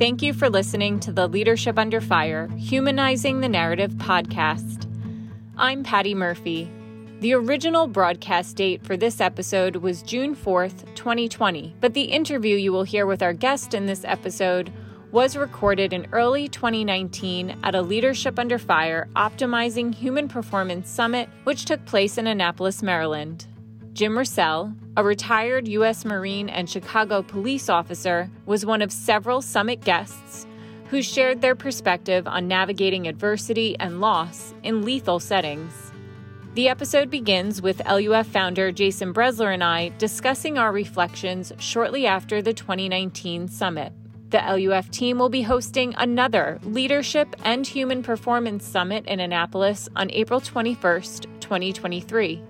Thank you for listening to the Leadership Under Fire Humanizing the Narrative podcast. I'm Patti Murphy. The original broadcast date for this episode was June 4th, 2020, but the interview you will hear with our guest in this episode was recorded in early 2019 at a Leadership Under Fire Optimizing Human Performance Summit, which took place in Annapolis, Maryland. Jim Roussell, a retired U.S. Marine and Chicago police officer, was one of several summit guests who shared their perspective on navigating adversity and loss in lethal settings. The episode begins with LUF founder Jason Brezler and I discussing our reflections shortly after the 2019 summit. The LUF team will be hosting another Leadership and Human Performance Summit in Annapolis on April 21st, 2023.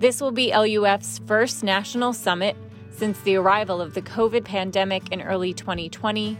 This will be LUF's first national summit since the arrival of the COVID pandemic in early 2020,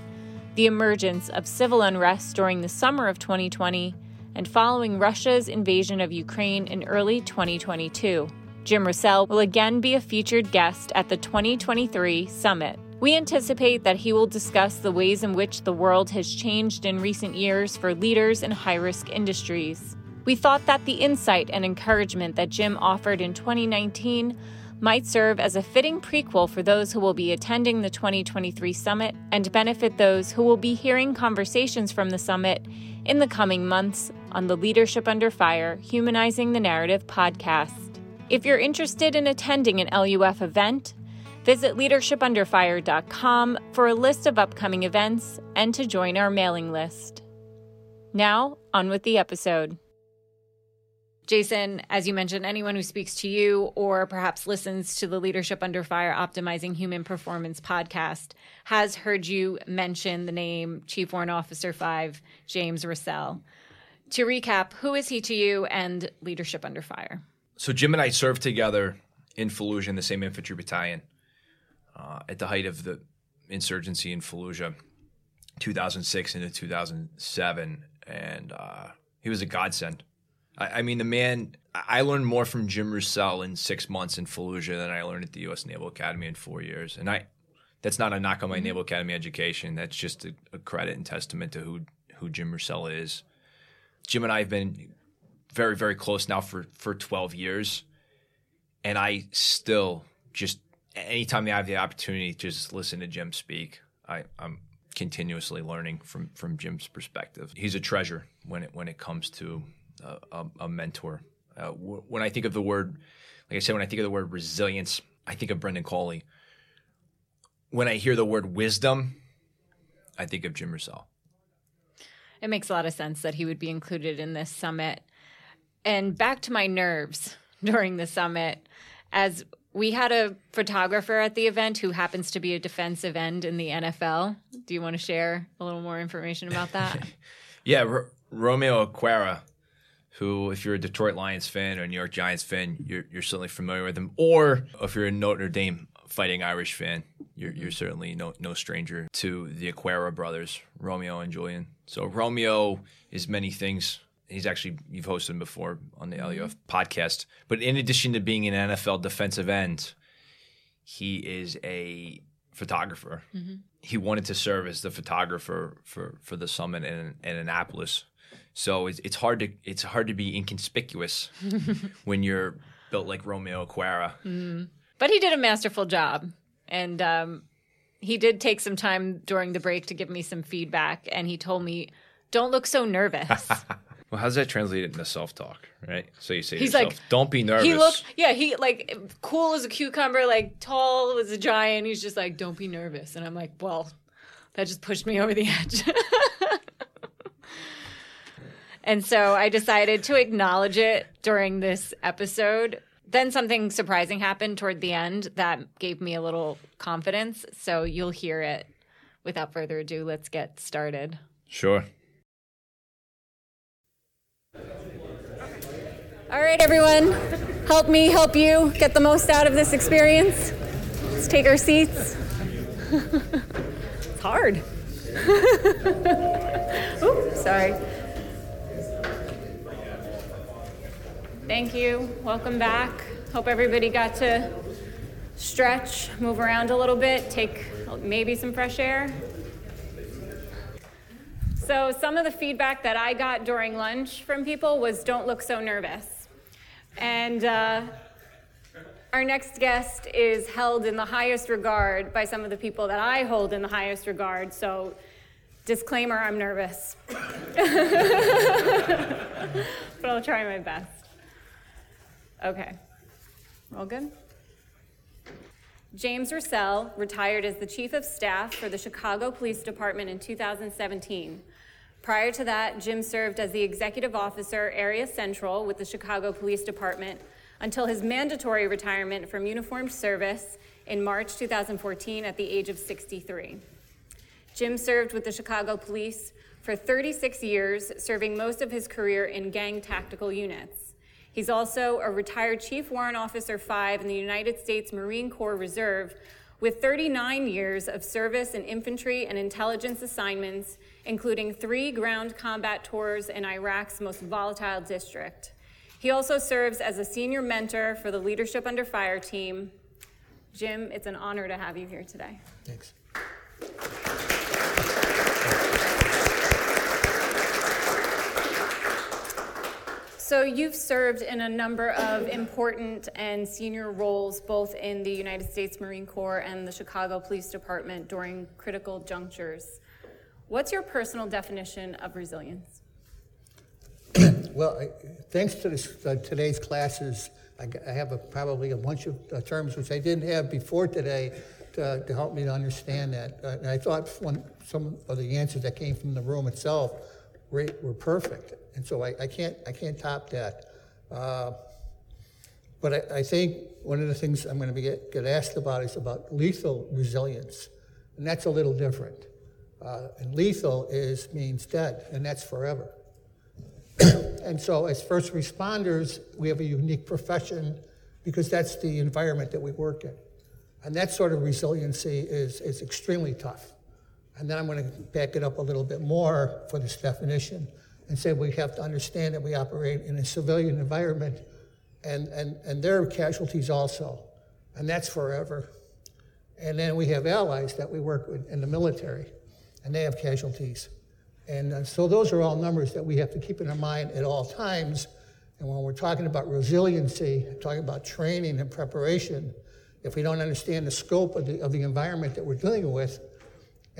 the emergence of civil unrest during the summer of 2020, and following Russia's invasion of Ukraine in early 2022. Jim Roussell will again be a featured guest at the 2023 summit. We anticipate that he will discuss the ways in which the world has changed in recent years for leaders in high risk industries. We thought that the insight and encouragement that Jim offered in 2019 might serve as a fitting prequel for those who will be attending the 2023 summit and benefit those who will be hearing conversations from the summit in the coming months on the Leadership Under Fire Humanizing the Narrative podcast. If you're interested in attending an LUF event, visit leadershipunderfire.com for a list of upcoming events and to join our mailing list. Now, on with the episode. Jason, as you mentioned, anyone who speaks to you or perhaps listens to the Leadership Under Fire Optimizing Human Performance podcast has heard you mention the name Chief Warrant Officer 5, James Roussell. To recap, who is he to you and Leadership Under Fire? So, Jim and I served together in Fallujah in the same infantry battalion uh, at the height of the insurgency in Fallujah, 2006 into 2007. And uh, he was a godsend I, I mean, the man. I learned more from Jim Roussell in six months in Fallujah than I learned at the U.S. Naval Academy in four years. And I, that's not a knock on my mm-hmm. Naval Academy education. That's just a, a, credit and testament to who who Jim Roussell is. Jim and I have been very very close now for for 12 years, and I still just anytime I have the opportunity, to just listen to Jim speak. I, I'm continuously learning from from Jim's perspective. He's a treasure when it when it comes to a, a mentor. Uh, w- when I think of the word, like I said, when I think of the word resilience, I think of Brendan Cawley. When I hear the word wisdom, I think of Jim Roussell. It makes a lot of sense that he would be included in this summit. And back to my nerves during the summit, as we had a photographer at the event who happens to be a defensive end in the NFL. Do you want to share a little more information about that? yeah, R- Romeo Okwara who, if you're a Detroit Lions fan or a New York Giants fan, you're, you're certainly familiar with him. Or if you're a Notre Dame fighting Irish fan, you're, you're certainly no, no stranger to the Okwara brothers, Romeo and Julian. So Romeo is many things. He's actually, you've hosted him before on the mm-hmm. LUF podcast. But in addition to being an NFL defensive end, he is a photographer. Mm-hmm. He wanted to serve as the photographer for, for the summit in, in Annapolis so it's, it's hard to it's hard to be inconspicuous when you're built like Romeo Okwara. Mm. But he did a masterful job, and um, he did take some time during the break to give me some feedback. And he told me, "Don't look so nervous." well, how's that translated into self-talk, right? So you say he's yourself, like, "Don't be nervous." He looked, yeah, he like cool as a cucumber, like tall as a giant. He's just like, "Don't be nervous," and I'm like, "Well." That just pushed me over the edge. And so I decided to acknowledge it during this episode. Then something surprising happened toward the end that gave me a little confidence. So you'll hear it without further ado, let's get started. Sure. All right, everyone, help me help you get the most out of this experience. Let's take our seats. it's hard. Oops, sorry. Thank you. Welcome back. Hope everybody got to stretch, move around a little bit, take maybe some fresh air. So, some of the feedback that I got during lunch from people was don't look so nervous. And uh, our next guest is held in the highest regard by some of the people that I hold in the highest regard. So, disclaimer I'm nervous. but I'll try my best. Okay. All good? James Roussell retired as the Chief of Staff for the Chicago Police Department in 2017. Prior to that, Jim served as the Executive Officer, Area Central, with the Chicago Police Department until his mandatory retirement from uniformed service in March 2014 at the age of 63. Jim served with the Chicago Police for 36 years, serving most of his career in gang tactical units. He's also a retired Chief Warrant Officer 5 in the United States Marine Corps Reserve with 39 years of service in infantry and intelligence assignments, including three ground combat tours in Iraq's most volatile district. He also serves as a senior mentor for the Leadership Under Fire team. Jim, it's an honor to have you here today. Thanks. So you've served in a number of important and senior roles, both in the United States Marine Corps and the Chicago Police Department during critical junctures. What's your personal definition of resilience? well, I, thanks to this, uh, today's classes, I, I have a, probably a bunch of uh, terms which I didn't have before today to, to help me to understand that. Uh, and I thought one, some of the answers that came from the room itself were, were perfect. And so I, I can't, I can't top that. Uh, but I, I, think one of the things I'm going to get, get asked about is about lethal resilience. And that's a little different. Uh, and lethal is means dead, and that's forever. and so as first responders, we have a unique profession because that's the environment that we work in. And that sort of resiliency is, is extremely tough. And then I'm going to back it up a little bit more for this definition and say we have to understand that we operate in a civilian environment and, and, and there are casualties also. And that's forever. And then we have allies that we work with in the military, and they have casualties. And uh, so those are all numbers that we have to keep in our mind at all times. And when we're talking about resiliency, talking about training and preparation, if we don't understand the scope of the, of the environment that we're dealing with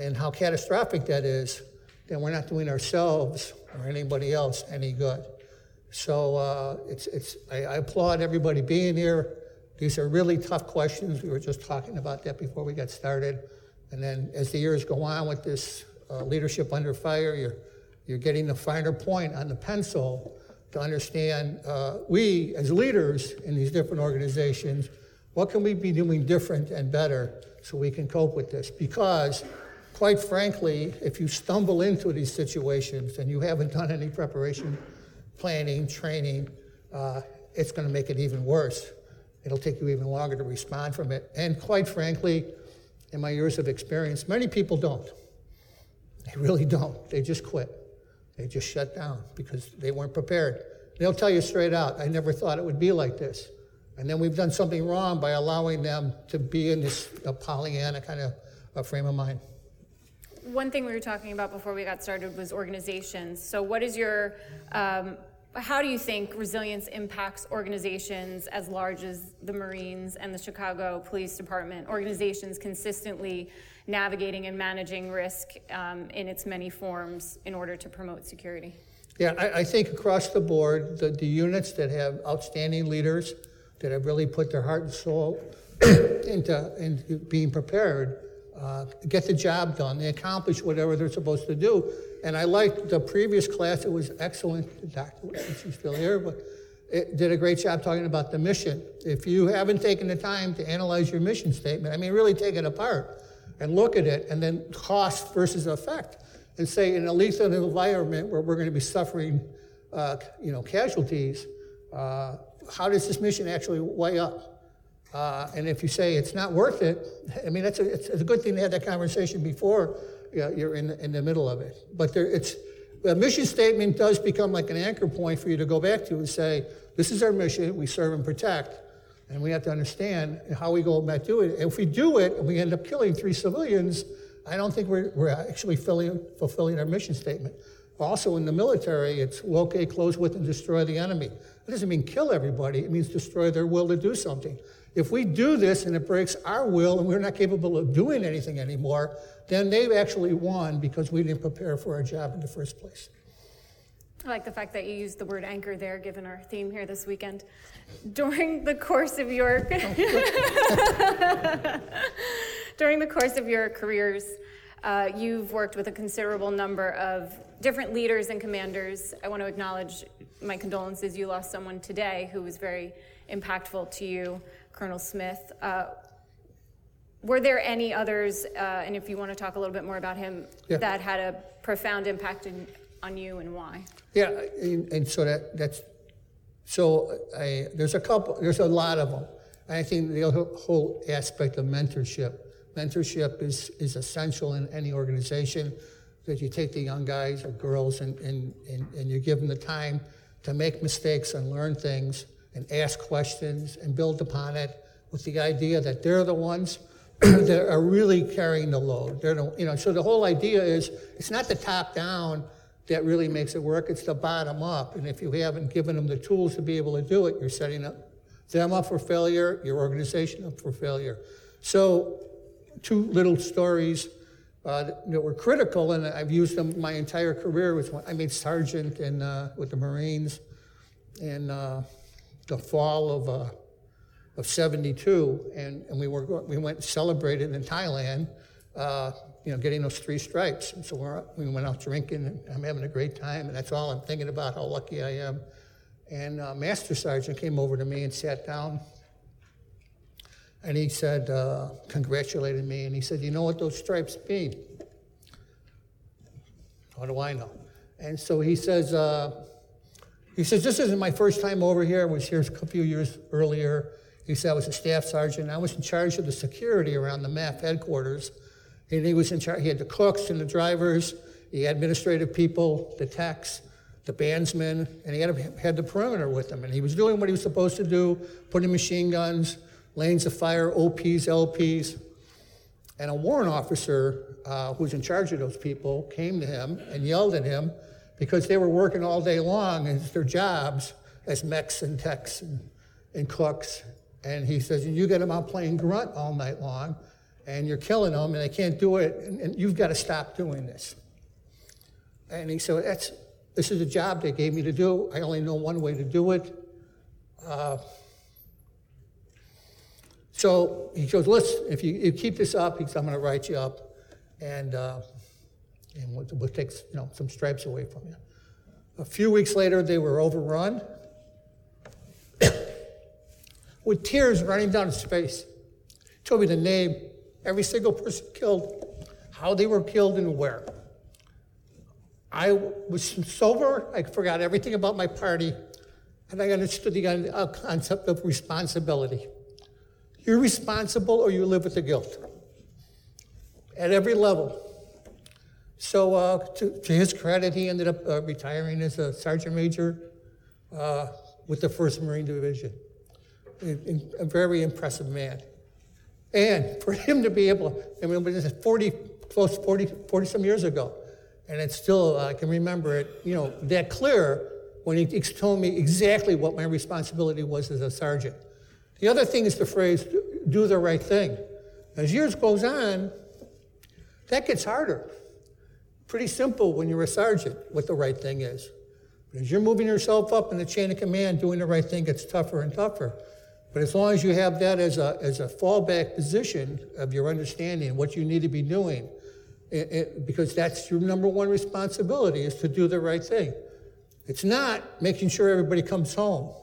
and how catastrophic that is, then we're not doing ourselves or anybody else any good. So uh, it's, it's, I, I, applaud everybody being here. These are really tough questions. We were just talking about that before we got started. And then as the years go on with this uh, leadership under fire, you're, you're getting the finer point on the pencil to understand uh, we, as leaders in these different organizations, what can we be doing different and better so we can cope with this? Because quite frankly, if you stumble into these situations and you haven't done any preparation, planning, training, uh, it's going to make it even worse. It'll take you even longer to respond from it. And quite frankly, in my years of experience, many people don't. They really don't. They just quit. They just shut down because they weren't prepared. They'll tell you straight out, I never thought it would be like this. And then we've done something wrong by allowing them to be in this Pollyanna kind of frame of mind. One thing we were talking about before we got started was organizations. So, what is your, um, how do you think resilience impacts organizations as large as the Marines and the Chicago Police Department, organizations consistently navigating and managing risk um, in its many forms in order to promote security? Yeah, I, I think across the board, the, the units that have outstanding leaders that have really put their heart and soul into, into being prepared uh, get the job done. They accomplish whatever they're supposed to do. And I liked the previous class. It was excellent. The Dr. She's still here, but it did a great job talking about the mission. If you haven't taken the time to analyze your mission statement, I mean, really take it apart and look at it and then cost versus effect and say in a lethal environment where we're going to be suffering uh, you know, casualties, uh, how does this mission actually weigh up? Uh, and if you say it's not worth it, I mean, that's a, it's, a good thing to have that conversation before you know, you're in, in the middle of it. But there, it's, the mission statement does become like an anchor point for you to go back to and say, this is our mission, we serve and protect. And we have to understand how we go about doing it. If we do it and we end up killing three civilians, I don't think we're, we're actually filling, fulfilling our mission statement. Also, in the military, it's locate, close with, and destroy the enemy. That doesn't mean kill everybody, it means destroy their will to do something. If we do this and it breaks our will and we're not capable of doing anything anymore, then they've actually won because we didn't prepare for our job in the first place. I like the fact that you used the word anchor there, given our theme here this weekend. During the course of your during the course of your careers, uh, you've worked with a considerable number of different leaders and commanders. I want to acknowledge my condolences. You lost someone today who was very impactful to you, Colonel Smith. Uh, were there any others, uh, and if you want to talk a little bit more about him, yeah. that had a profound impact in, on you and why? Yeah, and, and so that that's so I, there's a couple, there's a lot of them. I think the whole aspect of mentorship, mentorship is is essential in any organization. That you take the young guys or girls and, and, and, and you give them the time to make mistakes and learn things and ask questions and build upon it with the idea that they're the ones that are really carrying the load. They're the, you know, so the whole idea is it's not the top down that really makes it work. It's the bottom up. And if you haven't given them the tools to be able to do it, you're setting up them up for failure, your organization up for failure. So, two little stories uh, that were critical, and I've used them my entire career. Was I made sergeant in, uh, with the Marines in uh, the fall of, uh, of 72, and, and we, were, we went and celebrated in Thailand uh, you know, getting those three stripes. And so we're, we went out drinking, and I'm having a great time, and that's all I'm thinking about, how lucky I am. And uh, Master Sergeant came over to me and sat down, and he said, uh, congratulated me, and he said, you know what those stripes mean? How do I know? And so he says, uh, he says, this isn't my first time over here. I was here a few years earlier. He said I was a staff sergeant. I was in charge of the security around the MAF headquarters. And he was in charge, he had the cooks and the drivers, the administrative people, the techs, the bandsmen, and he had, had the perimeter with him. And he was doing what he was supposed to do, putting machine guns, lanes of fire, OPs, LPs. And a warrant officer uh, who was in charge of those people came to him and yelled at him because they were working all day long as their jobs as mechs and techs and, and cooks. And he says, You get them out playing grunt all night long and you're killing them and they can't do it, and, and you've got to stop doing this. And he said, That's, This is a job they gave me to do. I only know one way to do it. Uh, so he goes, Listen, if you, you keep this up, he says, I'm going to write you up, and, uh, and we'll, we'll take you know, some stripes away from you. A few weeks later, they were overrun with tears running down his face. He Told me the name every single person killed, how they were killed, and where. I was sober, I forgot everything about my party, and I understood the uh, concept of responsibility. You're responsible or you live with the guilt at every level. So, uh, to, to, his credit, he ended up uh, retiring as a sergeant major uh, with the 1st Marine Division. A, a very impressive man. And for him to be able, I mean, this is 40, close 40, 40 some years ago. And it's still, I can remember it, you know, that clear when he told me exactly what my responsibility was as a sergeant. The other thing is the phrase, do the right thing. As years goes on, that gets harder. Pretty simple when you're a sergeant what the right thing is. But as you're moving yourself up in the chain of command, doing the right thing gets tougher and tougher. But as long as you have that as a, as a fallback position of your understanding, what you need to be doing, it, it, because that's your number one responsibility is to do the right thing. It's not making sure everybody comes home.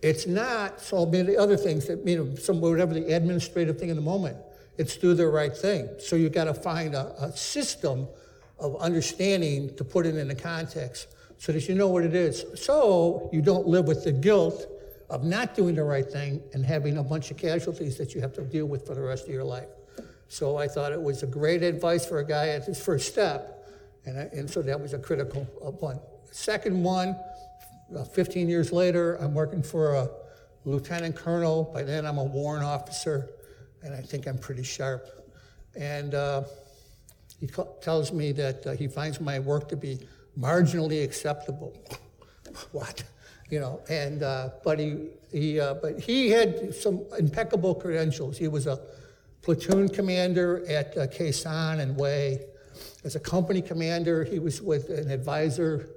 It's not solving the other things that, you know, some, whatever the administrative thing in the moment. it's do the right thing. So you've got to find a, a system of understanding to put it into context so that you know what it is. So you don't live with the guilt of not doing the right thing and having a bunch of casualties that you have to deal with for the rest of your life. So I thought it was a great advice for a guy at his first step, and, I, and so that was a critical uh, one. Second one, uh, 15 years later, I'm working for a lieutenant colonel. By then, I'm a warrant officer, and I think I'm pretty sharp. And uh, he tells me that uh, he finds my work to be marginally acceptable. what? You know, and uh, but he he uh, but he had some impeccable credentials. He was a platoon commander at uh, Sanh and Hue. As a company commander, he was with an advisor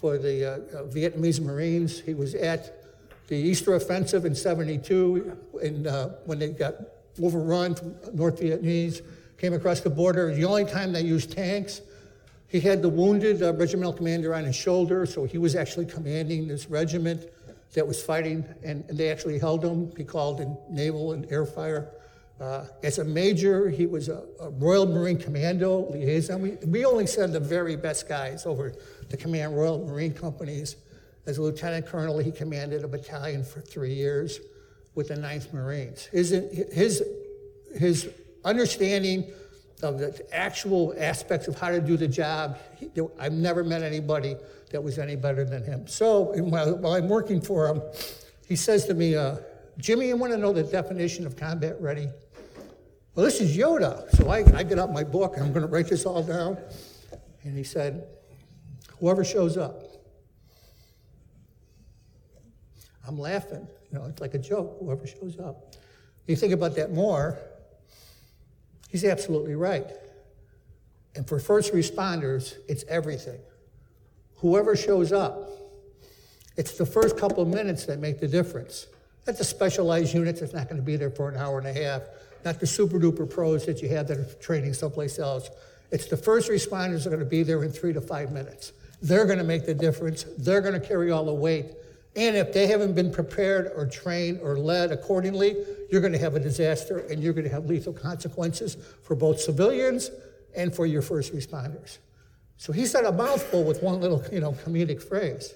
for the uh, uh, Vietnamese Marines. He was at the Easter Offensive in 72 and, uh, when they got overrun from North Vietnamese, came across the border. The only time they used tanks. He had the wounded uh, regimental commander on his shoulder, so he was actually commanding this regiment that was fighting, and, and they actually held him. He called in naval and air fire. Uh, as a major, he was a, a, Royal Marine Commando liaison. We, we only send the very best guys over to command Royal Marine companies. As a lieutenant colonel, he commanded a battalion for three years with the 9th Marines. His, his, his understanding of the actual aspects of how to do the job, he, I've never met anybody that was any better than him. So while, while I'm working for him, he says to me, uh, Jimmy, you want to know the definition of combat ready? Well, this is Yoda. So I, I get out my book and I'm going to write this all down. And he said, Whoever shows up. I'm laughing. You know, it's like a joke, whoever shows up. You think about that more, he's absolutely right. And for first responders, it's everything. Whoever shows up, it's the first couple of minutes that make the difference. That's the specialized unit that's not going to be there for an hour and a half not the super duper pros that you have that are training someplace else. It's the first responders that are going to be there in three to five minutes. They're going to make the difference. They're going to carry all the weight. And if they haven't been prepared or trained or led accordingly, you're going to have a disaster and you're going to have lethal consequences for both civilians and for your first responders. So he said a mouthful with one little, you know, comedic phrase.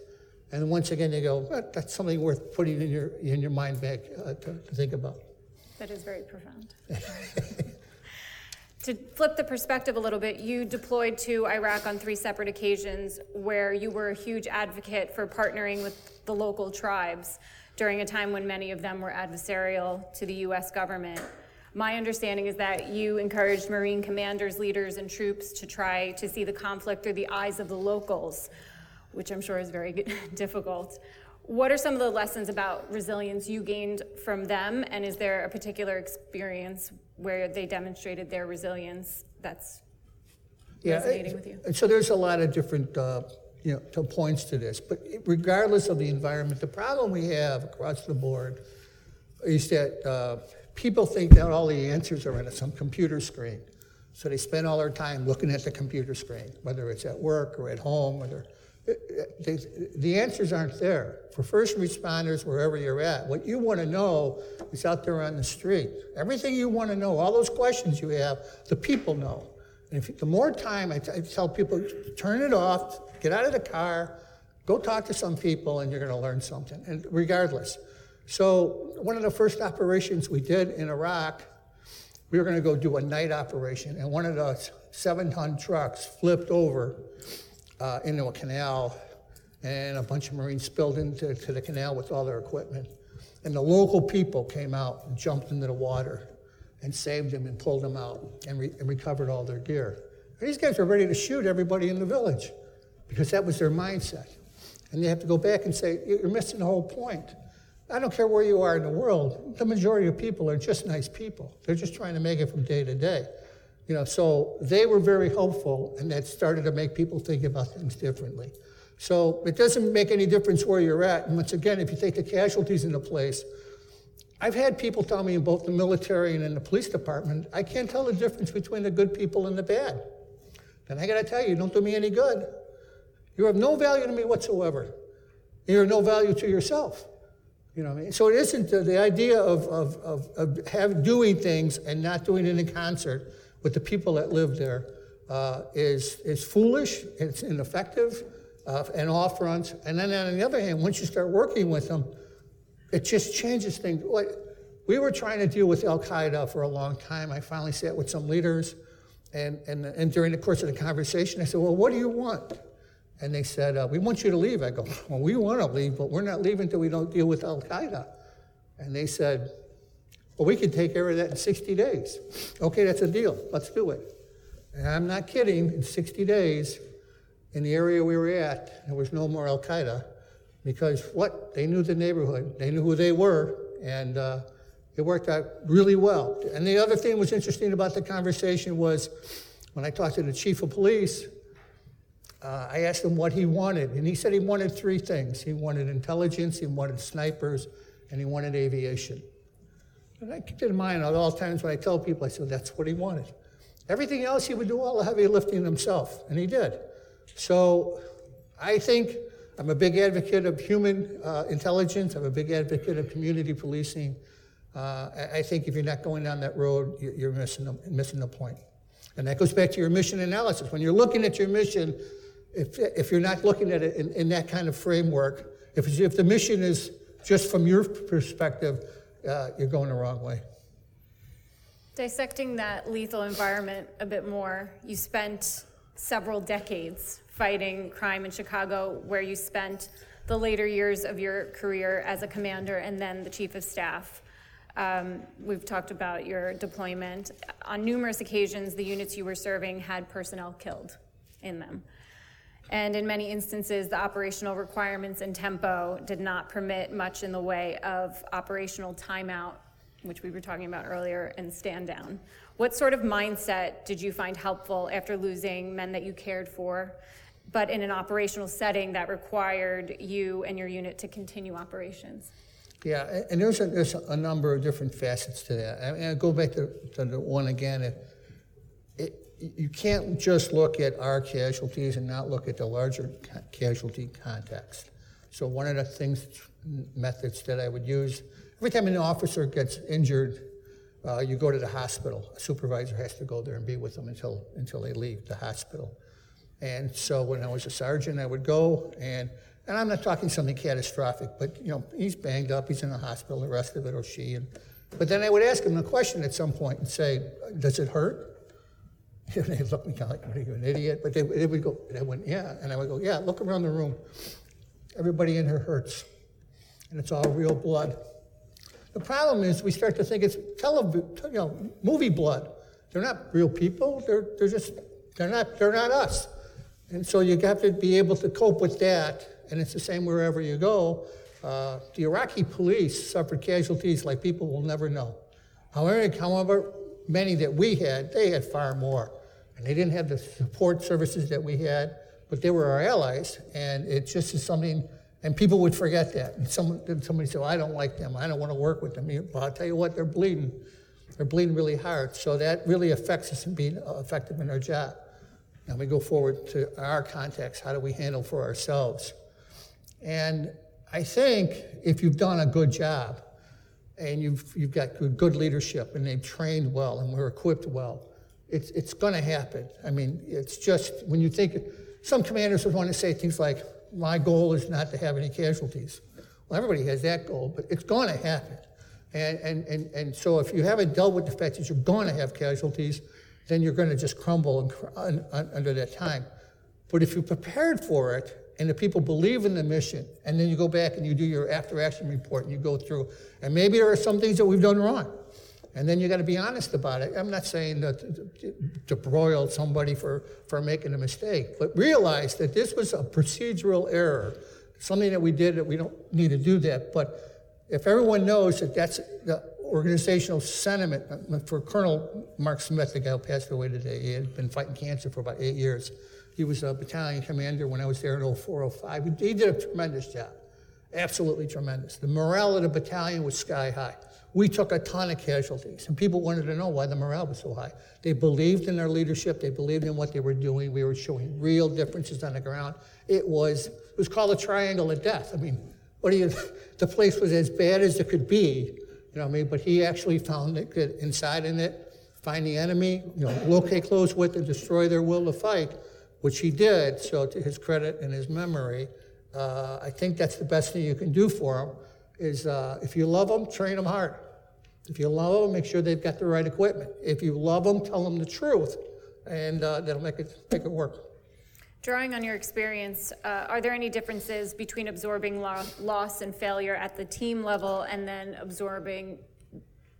And once again, you go, that's something worth putting in your, in your mind back uh, to, to think about. That is very profound. to flip the perspective a little bit, you deployed to Iraq on three separate occasions where you were a huge advocate for partnering with the local tribes during a time when many of them were adversarial to the U.S. government. My understanding is that you encouraged Marine commanders, leaders, and troops to try to see the conflict through the eyes of the locals, which I'm sure is very difficult. What are some of the lessons about resilience you gained from them? And is there a particular experience where they demonstrated their resilience that's yeah, resonating with you? So there's a lot of different uh, you know, points to this. But regardless of the environment, the problem we have across the board is that uh, people think that all the answers are on some computer screen. So they spend all their time looking at the computer screen, whether it's at work or at home, or the answers aren't there. For first responders, wherever you're at, what you want to know is out there on the street. Everything you want to know, all those questions you have, the people know. And if the more time I, t- I tell people, turn it off, get out of the car, go talk to some people, and you're going to learn something. And regardless, so one of the first operations we did in Iraq, we were going to go do a night operation, and one of the seven-ton trucks flipped over uh, into a canal, and a bunch of Marines spilled into the canal with all their equipment. And the local people came out and jumped into the water and saved them and pulled them out and, re- and recovered all their gear. And these guys were ready to shoot everybody in the village because that was their mindset. And they have to go back and say, You're missing the whole point. I don't care where you are in the world, the majority of people are just nice people. They're just trying to make it from day to day. You know, so they were very hopeful, and that started to make people think about things differently. So it doesn't make any difference where you're at. And once again, if you take the casualties into place, I've had people tell me in both the military and in the police department, I can't tell the difference between the good people and the bad. And I got to tell you, don't do me any good. You have no value to me whatsoever. You're no value to yourself. You know what I mean? So it isn't uh, the idea of, of, of, of have, doing things and not doing it in concert with the people that live there uh, is is foolish, it's ineffective, uh, and off fronts. And then on the other hand, once you start working with them, it just changes things. Like, we were trying to deal with Al Qaeda for a long time. I finally sat with some leaders, and, and, and during the course of the conversation, I said, Well, what do you want? And they said, uh, We want you to leave. I go, Well, we want to leave, but we're not leaving until we don't deal with Al Qaeda. And they said, Well, we can take care of that in 60 days. Okay, that's a deal. Let's do it. And I'm not kidding. In 60 days, in the area we were at, there was no more Al Qaeda because what? They knew the neighborhood, they knew who they were, and uh, it worked out really well. And the other thing was interesting about the conversation was when I talked to the chief of police, uh, I asked him what he wanted, and he said he wanted three things. He wanted intelligence, he wanted snipers, and he wanted aviation. And I keep it in mind at all times when I tell people, I said, that's what he wanted. Everything else, he would do all the heavy lifting himself, and he did. So I think I'm a big advocate of human uh, intelligence. I'm a big advocate of community policing. Uh, I think if you're not going down that road, you're missing the, missing the point. And that goes back to your mission analysis. When you're looking at your mission, if, if you're not looking at it in, in that kind of framework, if, if the mission is just from your perspective, uh, you're going the wrong way. Dissecting that lethal environment a bit more, you spent several decades fighting crime in Chicago, where you spent the later years of your career as a commander and then the chief of staff. Um, we've talked about your deployment. On numerous occasions, the units you were serving had personnel killed in them. And in many instances, the operational requirements and tempo did not permit much in the way of operational timeout, which we were talking about earlier, and stand down. What sort of mindset did you find helpful after losing men that you cared for, but in an operational setting that required you and your unit to continue operations? Yeah, and there's a, there's a number of different facets to that. And I go back to, to the one again. You can't just look at our casualties and not look at the larger casualty context. So one of the things, methods that I would use, every time an officer gets injured, uh, you go to the hospital. A supervisor has to go there and be with them until, until they leave the hospital. And so when I was a sergeant, I would go and and I'm not talking something catastrophic, but you know, he's banged up, he's in the hospital, the rest of it, or she. And, but then I would ask him a question at some point and say, "Does it hurt?" And they look at me kind of like, "What are you, an idiot?" But they, they would go, they went, "Yeah," and I would go, "Yeah." Look around the room. Everybody in here hurts, and it's all real blood. The problem is we start to think it's television, you know, movie blood. They're not real people. They're they're just they're not they're not us. And so you have to be able to cope with that and it's the same wherever you go. Uh, the Iraqi police suffered casualties like people will never know. However, however many that we had, they had far more. And they didn't have the support services that we had, but they were our allies. And it just is something, and people would forget that. And someone, somebody said, well, I don't like them. I don't want to work with them. Well, I'll tell you what, they're bleeding. They're bleeding really hard. So that really affects us in being effective in our job. Now we go forward to our context. How do we handle for ourselves? And I think if you've done a good job and you've, you've got good, leadership and they've trained well and we're equipped well, it's, it's going to happen. I mean, it's just when you think, some commanders would want to say things like, my goal is not to have any casualties. Well, everybody has that goal, but it's going to happen. And, and, and, and so if you haven't dealt with the fact that you're going to have casualties, then you're going to just crumble under that time. But if you're prepared for it, and the people believe in the mission, and then you go back and you do your after action report and you go through, and maybe there are some things that we've done wrong. And then you got to be honest about it. I'm not saying that to, to broil somebody for, for making a mistake, but realize that this was a procedural error, something that we did that we don't need to do that. But if everyone knows that that's the organizational sentiment uh, for Colonel Mark Smith, the guy who passed away today, he had been fighting cancer for about eight years. He was a battalion commander when I was there in 0405. He did a tremendous job, absolutely tremendous. The morale of the battalion was sky high. We took a ton of casualties, and people wanted to know why the morale was so high. They believed in their leadership, they believed in what they were doing. We were showing real differences on the ground. It was, it was called a triangle of death. I mean, what do you, the place was as bad as it could be, you know what I mean? But he actually found it, get inside in it, find the enemy, you know, locate close with and destroy their will to fight, which he did. So to his credit and his memory, uh, I think that's the best thing you can do for them. Is uh, if you love them, train them hard. If you love them, make sure they've got the right equipment. If you love them, tell them the truth, and uh, that'll make it make it work. Drawing on your experience, uh, are there any differences between absorbing lo- loss and failure at the team level and then absorbing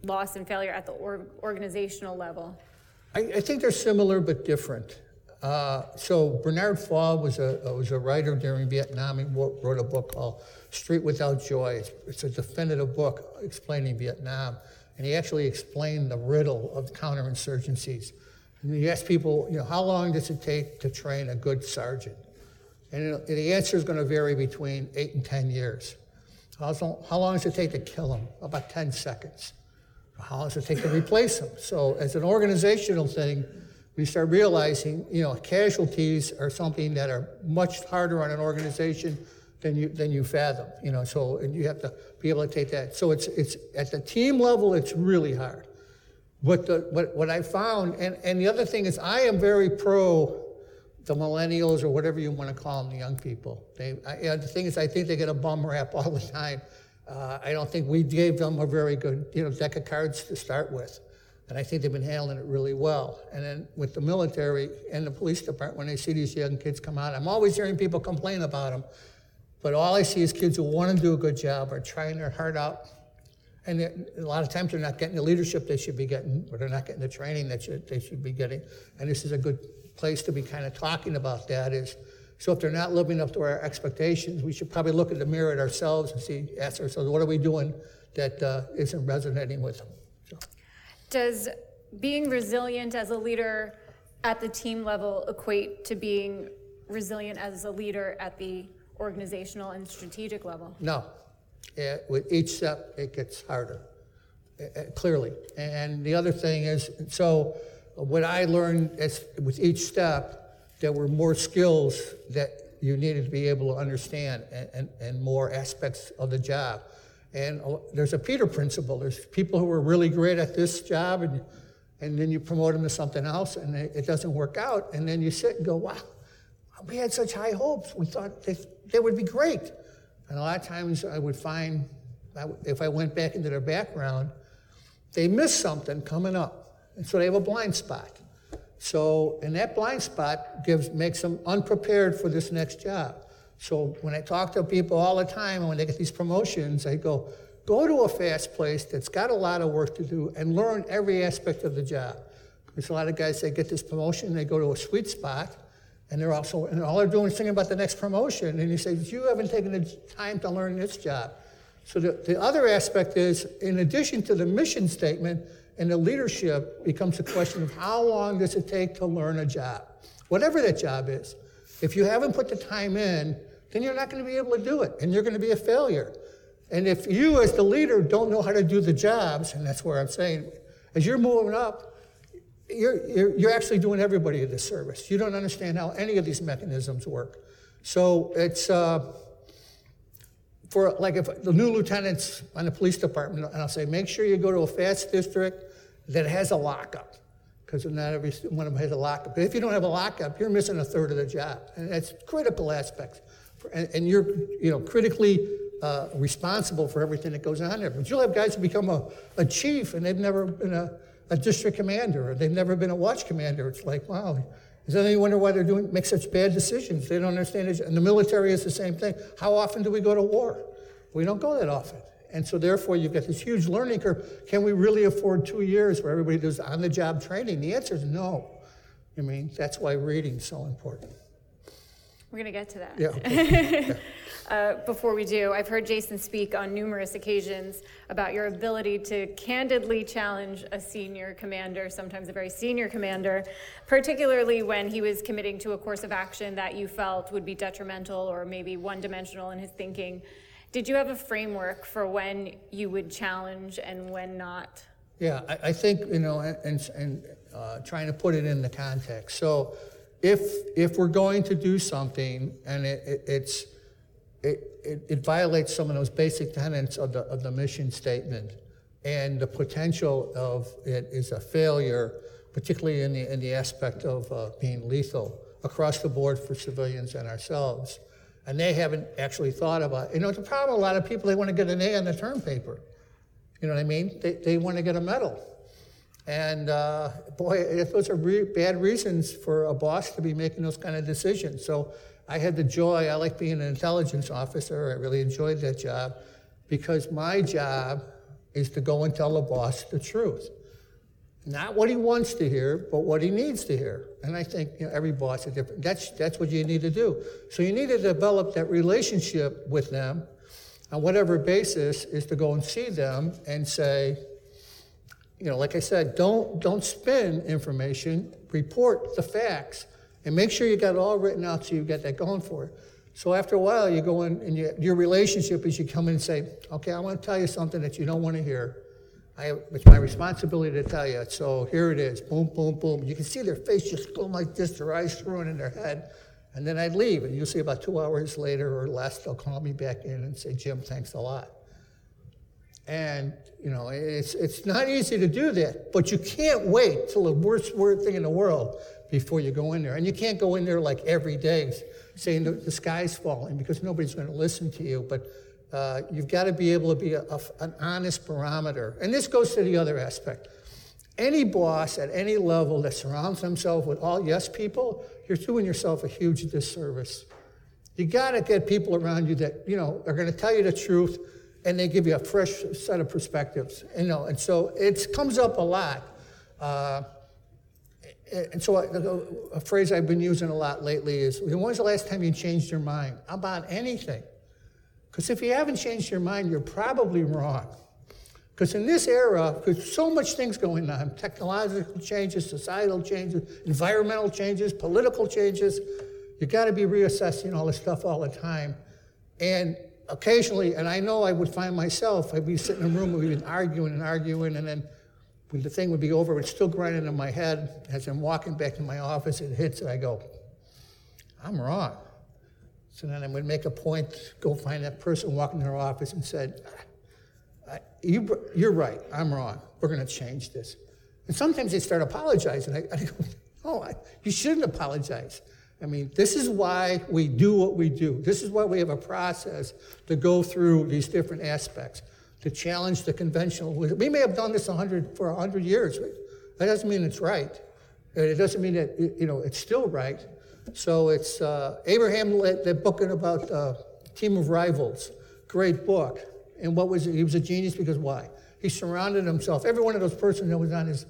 loss and failure at the or- organizational level? I, I, think they're similar but different. Uh, so Bernard Fall was a was a writer during Vietnam. He wrote a book called Street Without Joy. It's, it's a definitive book explaining Vietnam, and he actually explained the riddle of counterinsurgencies. And he asked people, you know, how long does it take to train a good sergeant? And the answer is going to vary between eight and ten years. How long does it take to kill him? About 10 seconds. How long does it take to replace them? So, as an organizational thing, we start realizing, you know, casualties are something that are much harder on an organization than you than you fathom. You know, so and you have to be able to take that. So it's it's at the team level, it's really hard. But the, what what I found, and and the other thing is, I am very pro the millennials or whatever you want to call them, the young people. They, I, the thing is, I think they get a bum rap all the time. Uh, I don't think we gave them a very good, you know, deck of cards to start with. And I think they've been handling it really well. And then with the military and the police department, when they see these young kids come out, I'm always hearing people complain about them. But all I see is kids who want to do a good job are trying their heart out. And a lot of times they're not getting the leadership they should be getting, or they're not getting the training that should, they should be getting. And this is a good place to be kind of talking about that is, so if they're not living up to our expectations, we should probably look at the mirror at ourselves and see, ask ourselves, what are we doing that uh, not resonating with them? Does being resilient as a leader at the team level equate to being resilient as a leader at the organizational and strategic level? No. with each step, it gets harder, uh, clearly. And the other thing is, so what I learned as, with each step, there were more skills that you needed to be able to understand and, and, and more aspects of the job. And there's a Peter principle. There's people who are really great at this job, and, and then you promote them to something else, and it, it doesn't work out. And then you sit and go, wow, we had such high hopes. We thought they, they would be great. And a lot of times I would find, if I went back into their background, they missed something coming up. And so they have a blind spot. So, and that blind spot gives, makes them unprepared for this next job. So when I talk to people all the time, and when they get these promotions, I go, go to a fast place that's got a lot of work to do and learn every aspect of the job. There's a lot of guys that get this promotion, they go to a sweet spot, and they're also, and all they're doing is thinking about the next promotion. And you say, you haven't taken the time to learn this job. So the, the other aspect is, in addition to the mission statement, and the leadership becomes a question of how long does it take to learn a job, whatever that job is. If you haven't put the time in, then you're not going to be able to do it, and you're going to be a failure. And if you, as the leader, don't know how to do the jobs, and that's where I'm saying, as you're moving up, you're, you're, you're actually doing everybody a disservice. You don't understand how any of these mechanisms work. So it's, uh, for like if the new lieutenants on the police department, and I'll say, make sure you go to a fast district that has a lockup, because not every one of them has a lockup. But if you don't have a lockup, you're missing a third of the job, and that's critical aspects. And, and, you're, you know, critically uh, responsible for everything that goes on there. But you'll have guys who become a, a chief, and they've never been a, a district commander, or they've never been a watch commander. It's like, wow, does anyone wonder why they're doing make such bad decisions? They don't understand it. And the military is the same thing. How often do we go to war? We don't go that often. And so therefore you've got this huge learning curve. Can we really afford two years where everybody does on-the-job training? The answer is no. I mean, that's why reading's so important. We're going to get to that. Yeah. Okay. yeah. Uh, before we do, I've heard Jason speak on numerous occasions about your ability to candidly challenge a senior commander, sometimes a very senior commander, particularly when he was committing to a course of action that you felt would be detrimental or maybe one dimensional in his thinking. Did you have a framework for when you would challenge and when not? Yeah, I, I think, you know, and, and uh, trying to put it in the context. So if, if we're going to do something and it, it, it's, it, it, it violates some of those basic tenets of the, of the mission statement. And the potential of it is a failure, particularly in the, in the aspect of uh, being lethal across the board for civilians and ourselves. And they haven't actually thought about You know, the problem, a lot of people, they want to get an A on the term paper. You know what I mean? They, they want to get a medal. And uh, boy, those are re- bad reasons for a boss to be making those kind of decisions. So I had the joy, I like being an intelligence officer, I really enjoyed that job because my job is to go and tell the boss the truth. Not what he wants to hear, but what he needs to hear. And I think you know, every boss is different. That's, that's what you need to do. So you need to develop that relationship with them on whatever basis is to go and see them and say, you know, like I said, don't, don't spin information, report the facts, and make sure you got it all written out so you get that going for it. So after a while, you go in, and you, your relationship is you come in and say, okay, I want to tell you something that you don't want to hear. I have, it's my responsibility to tell you. So here it is, boom, boom, boom. You can see their face just going like this, their eyes thrown in their head. And then I'd leave, and you'll see about two hours later or less, they'll call me back in and say, Jim, thanks a lot. And, you know, it's, it's not easy to do that, but you can't wait till the worst word thing in the world before you go in there. And you can't go in there like every day saying the, the sky's falling because nobody's going to listen to you. But uh, you've got to be able to be a, a, an honest barometer. And this goes to the other aspect. Any boss at any level that surrounds himself with all yes people, you're doing yourself a huge disservice. You got to get people around you that, you know, are going to tell you the truth and they give you a fresh set of perspectives. You know, and so it comes up a lot. Uh, and so a, phrase I've been using a lot lately is, when was the last time you changed your mind about anything? Because if you haven't changed your mind, you're probably wrong. Because in this era, there's so much things going on, technological changes, societal changes, environmental changes, political changes—you've got to be reassessing all this stuff all the time. And occasionally, and I know I would find myself, I'd be sitting in a room, we'd be arguing and arguing, and then when the thing would be over, it's still grinding in my head. As I'm walking back to my office, it hits, and I go, I'm wrong. So then I would make a point, go find that person walking in their office and said, you, You're right, I'm wrong. We're going to change this. And sometimes they start apologizing. I, I go, Oh, I, you shouldn't apologize. I mean, this is why we do what we do. This is why we have a process to go through these different aspects, to challenge the conventional. We may have done this 100, for 100 years. That doesn't mean it's right. It doesn't mean that, you know, it's still right. So it's uh, Abraham, the book about uh, Team of Rivals, great book. And what was it? He was a genius because why? He surrounded himself. Every one of those persons that was on his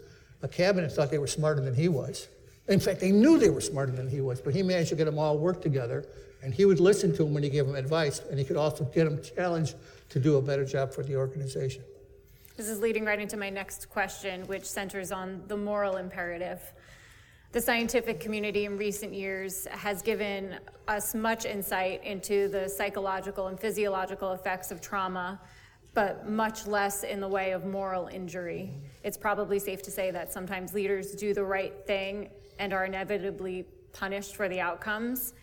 cabinet thought they were smarter than he was. In fact, they knew they were smarter than he was, but he managed to get them all work together, and he would listen to them when he gave them advice, and he could also get them challenged to do a better job for the organization. This is leading right into my next question, which centers on the moral imperative. The scientific community in recent years has given us much insight into the psychological and physiological effects of trauma, but much less in the way of moral injury. It's probably safe to say that sometimes leaders do the right thing and are inevitably punished for the outcomes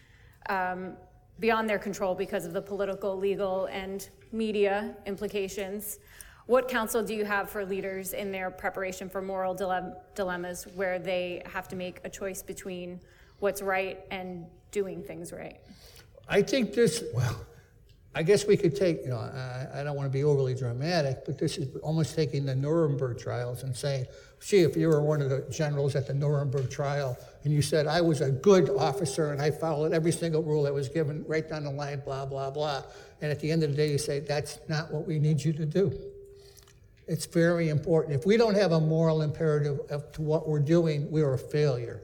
um, beyond their control because of the political, legal, and media implications. What counsel do you have for leaders in their preparation for moral dile- dilemmas where they have to make a choice between what's right and doing things right? I think this, well, I guess we could take, you know, I, I, don't want to be overly dramatic, but this is almost taking the Nuremberg trials and saying, see, if you were one of the generals at the Nuremberg trial and you said, I was a good officer and I followed every single rule that was given right down the line, blah, blah, blah. And at the end of the day, you say, that's not what we need you to do. It's very important. If we don't have a moral imperative to what we're doing, we're a failure.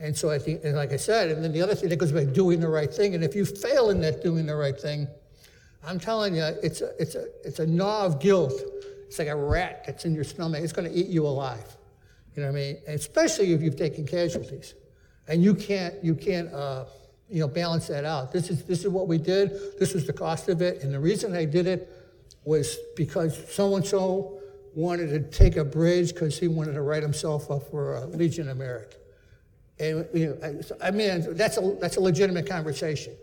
And so, I think, and like I said, and then the other thing that goes by doing the right thing. And if you fail in that doing the right thing, I'm telling you, it's a, it's a, it's a gnaw of guilt. It's like a rat that's in your stomach. It's going to eat you alive. You know what I mean? Especially if you've taken casualties, and you can't, you can't, uh, you know, balance that out. This is this is what we did. This was the cost of it, and the reason I did it was because so and so wanted to take a bridge because he wanted to write himself up for a Legion of Merit. And you know, I mean, that's a that's a legitimate conversation.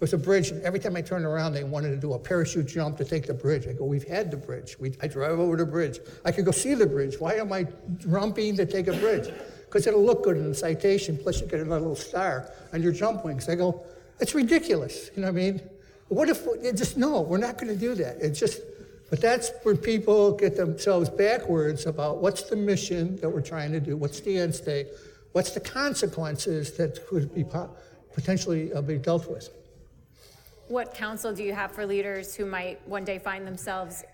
Was a bridge, and every time I turned around, they wanted to do a parachute jump to take the bridge. I go, we've had the bridge. We, I drive over the bridge. I could go see the bridge. Why am I jumping to take a bridge? Because it'll look good in the citation, plus you get another little star on your jump wings. I go, it's ridiculous. You know what I mean? What if, just no, we're not going to do that. It's just, but that's where people get themselves backwards about what's the mission that we're trying to do, what's the end state, what's the consequences that could be potentially uh, be dealt with. What counsel do you have for leaders who might one day find themselves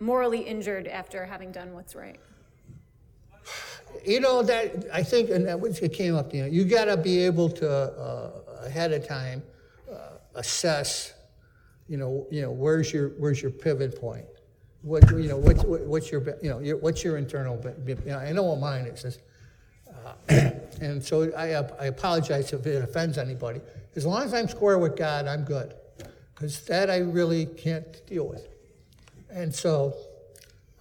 morally injured after having done what's right? You know that I think, and that came up. You know, you got to be able to uh, ahead of time uh, assess. You know, you know where's your where's your pivot point? What you know what's what's your you know your, what's your internal? You know, I know what mine is. Uh, and so I, I apologize if it offends anybody. As long as I'm square with God, I'm good because that I really can't deal with. And so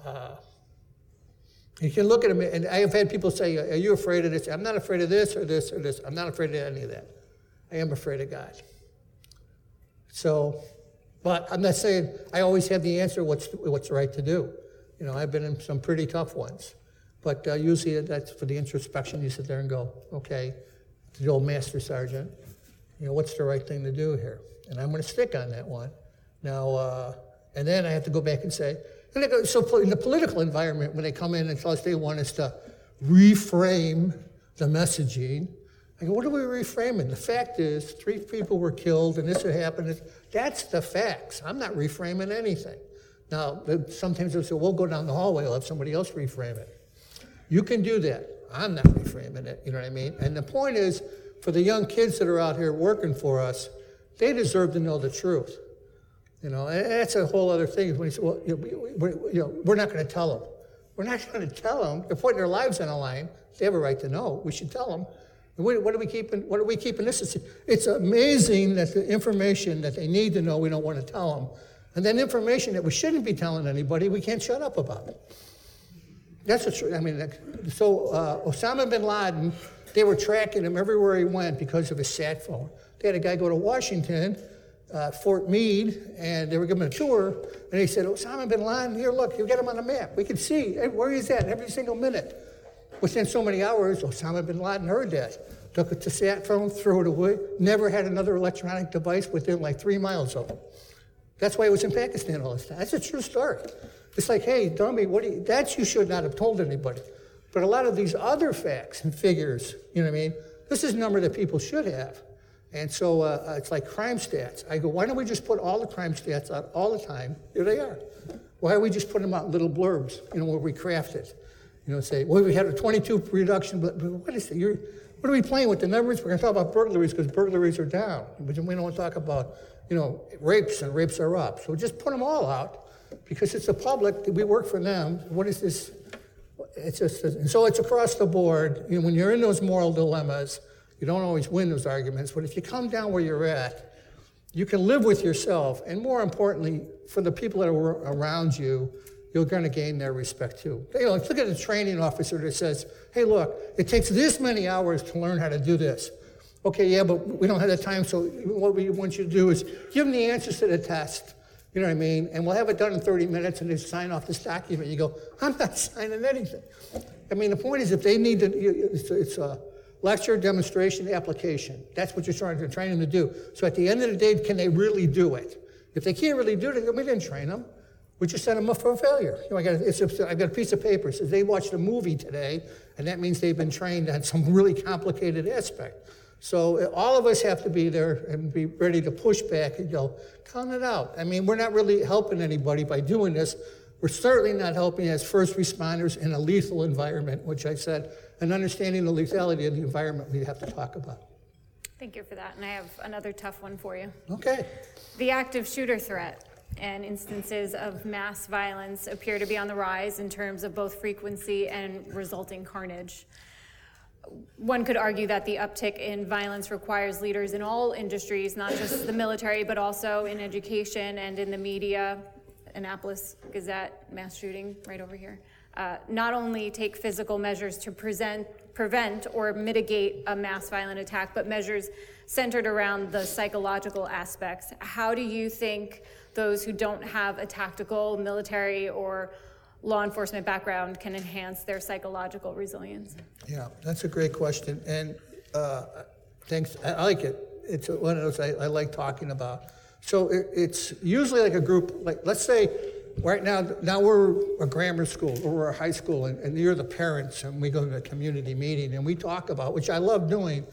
uh, you can look at them, and I have had people say, Are you afraid of this? I'm not afraid of this or this or this. I'm not afraid of any of that. I am afraid of God. So, but I'm not saying I always have the answer what's, what's right to do. You know, I've been in some pretty tough ones. But uh, usually that's for the introspection. You sit there and go, okay, the old master sergeant, you know, what's the right thing to do here? And I'm going to stick on that one. Now, uh, and then I have to go back and say, and go, so in the political environment, when they come in and tell us they want us to reframe the messaging, I go, what are we reframing? The fact is, three people were killed and this happened. That's the facts. I'm not reframing anything. Now, sometimes they'll say, we'll go down the hallway, we'll have somebody else reframe it. You can do that. I'm not reframing it, you know what I mean? And the point is, for the young kids that are out here working for us, they deserve to know the truth. You know, and that's a whole other thing. When you say, well, you know, we're not going to tell them. We're not going to tell them. They're putting their lives on the line. They have a right to know. We should tell them. What, what, are we keeping? What are we keeping this? It's amazing that the information that they need to know, we don't want to tell them, and then information that we shouldn't be telling anybody, we can't shut up about. That's the truth. I mean, so uh, Osama bin Laden, they were tracking him everywhere he went because of his sat phone. They had a guy go to Washington, uh, Fort Meade, and they were giving him a tour, and he said, Osama bin Laden, here, look, you got him on the map. We can see where he's at every single minute. Within so many hours, Osama bin Laden heard that, took it to sat phone, threw it away, never had another electronic device within like three miles of him. That's why he was in Pakistan all this time. That's a true story. It's like, hey, dummy, what you, that you should not have told anybody. But a lot of these other facts and figures, you know what I mean? This is a number that people should have. And so uh, uh, it's like crime stats. I go, why don't we just put all the crime stats out all the time? Here they are. Why don't we just put them out in little blurbs, you know, where we craft it? You know, say, well, we had a 22 reduction, but, but what is it? You're, what are we playing with the numbers? We're going to talk about burglaries because burglaries are down. But we don't talk about, you know, rapes and rapes are up. So just put them all out because it's the public. We work for them. What is this? It's just, and so it's across the board. You know, when you're in those moral dilemmas, you don't always win those arguments, but if you come down where you're at, you can live with yourself. And more importantly, for the people that are around you, you're going to gain their respect too. You know, look at a training officer that says, hey, look, it takes this many hours to learn how to do this. Okay, yeah, but we don't have the time, so what we want you to do is give them the answers to the test. You know what I mean? And we'll have it done in 30 minutes and they sign off this document. You go, I'm not signing anything. I mean, the point is, if they need to, it's, it's a, lecture, demonstration, application. That's what you're trying to train them to do. So at the end of the day, can they really do it? If they can't really do it, then we didn't train them. We just set them up for failure. You know, I got, a, I got a piece of paper that says they watched a movie today, and that means they've been trained on some really complicated aspect. So uh, all of us have to be there and be ready to push back and go, count it out. I mean, we're not really helping anybody by doing this. We're certainly not helping as first responders in a lethal environment, which I said and understanding the lethality of the environment we have to talk about. Thank you for that. And I have another tough one for you. Okay. The active shooter threat and instances of mass violence appear to be on the rise in terms of both frequency and resulting carnage. One could argue that the uptick in violence requires leaders in all industries, not just the military, but also in education and in the media. Annapolis Gazette mass shooting right over here uh, not only take physical measures to present, prevent or mitigate a mass violent attack, but measures centered around the psychological aspects. How do you think those who don't have a tactical, military, or law enforcement background can enhance their psychological resilience? Yeah, that's a great question. And uh, thanks, I, like it. It's one of those I, I like talking about. So it, it's usually like a group, like let's say right now, now we're a grammar school or we're a high school and, and you're the parents and we go to a community meeting and we talk about, which I love doing,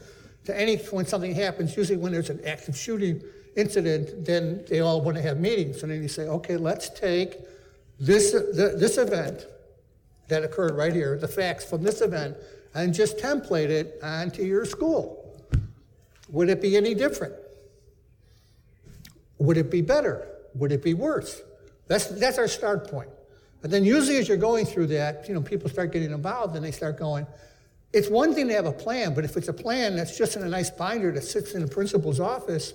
to any, when something happens, usually when there's an active shooting incident, then they all want to have meetings. And then you say, okay, let's take this, the, this event that occurred right here, the facts from this event, and just template it onto your school. Would it be any different? Would it be better? Would it be worse? That's, that's our start point. And then usually as you're going through that, you know, people start getting involved and they start going, it's one thing to have a plan, but if it's a plan that's just in a nice binder that sits in the principal's office,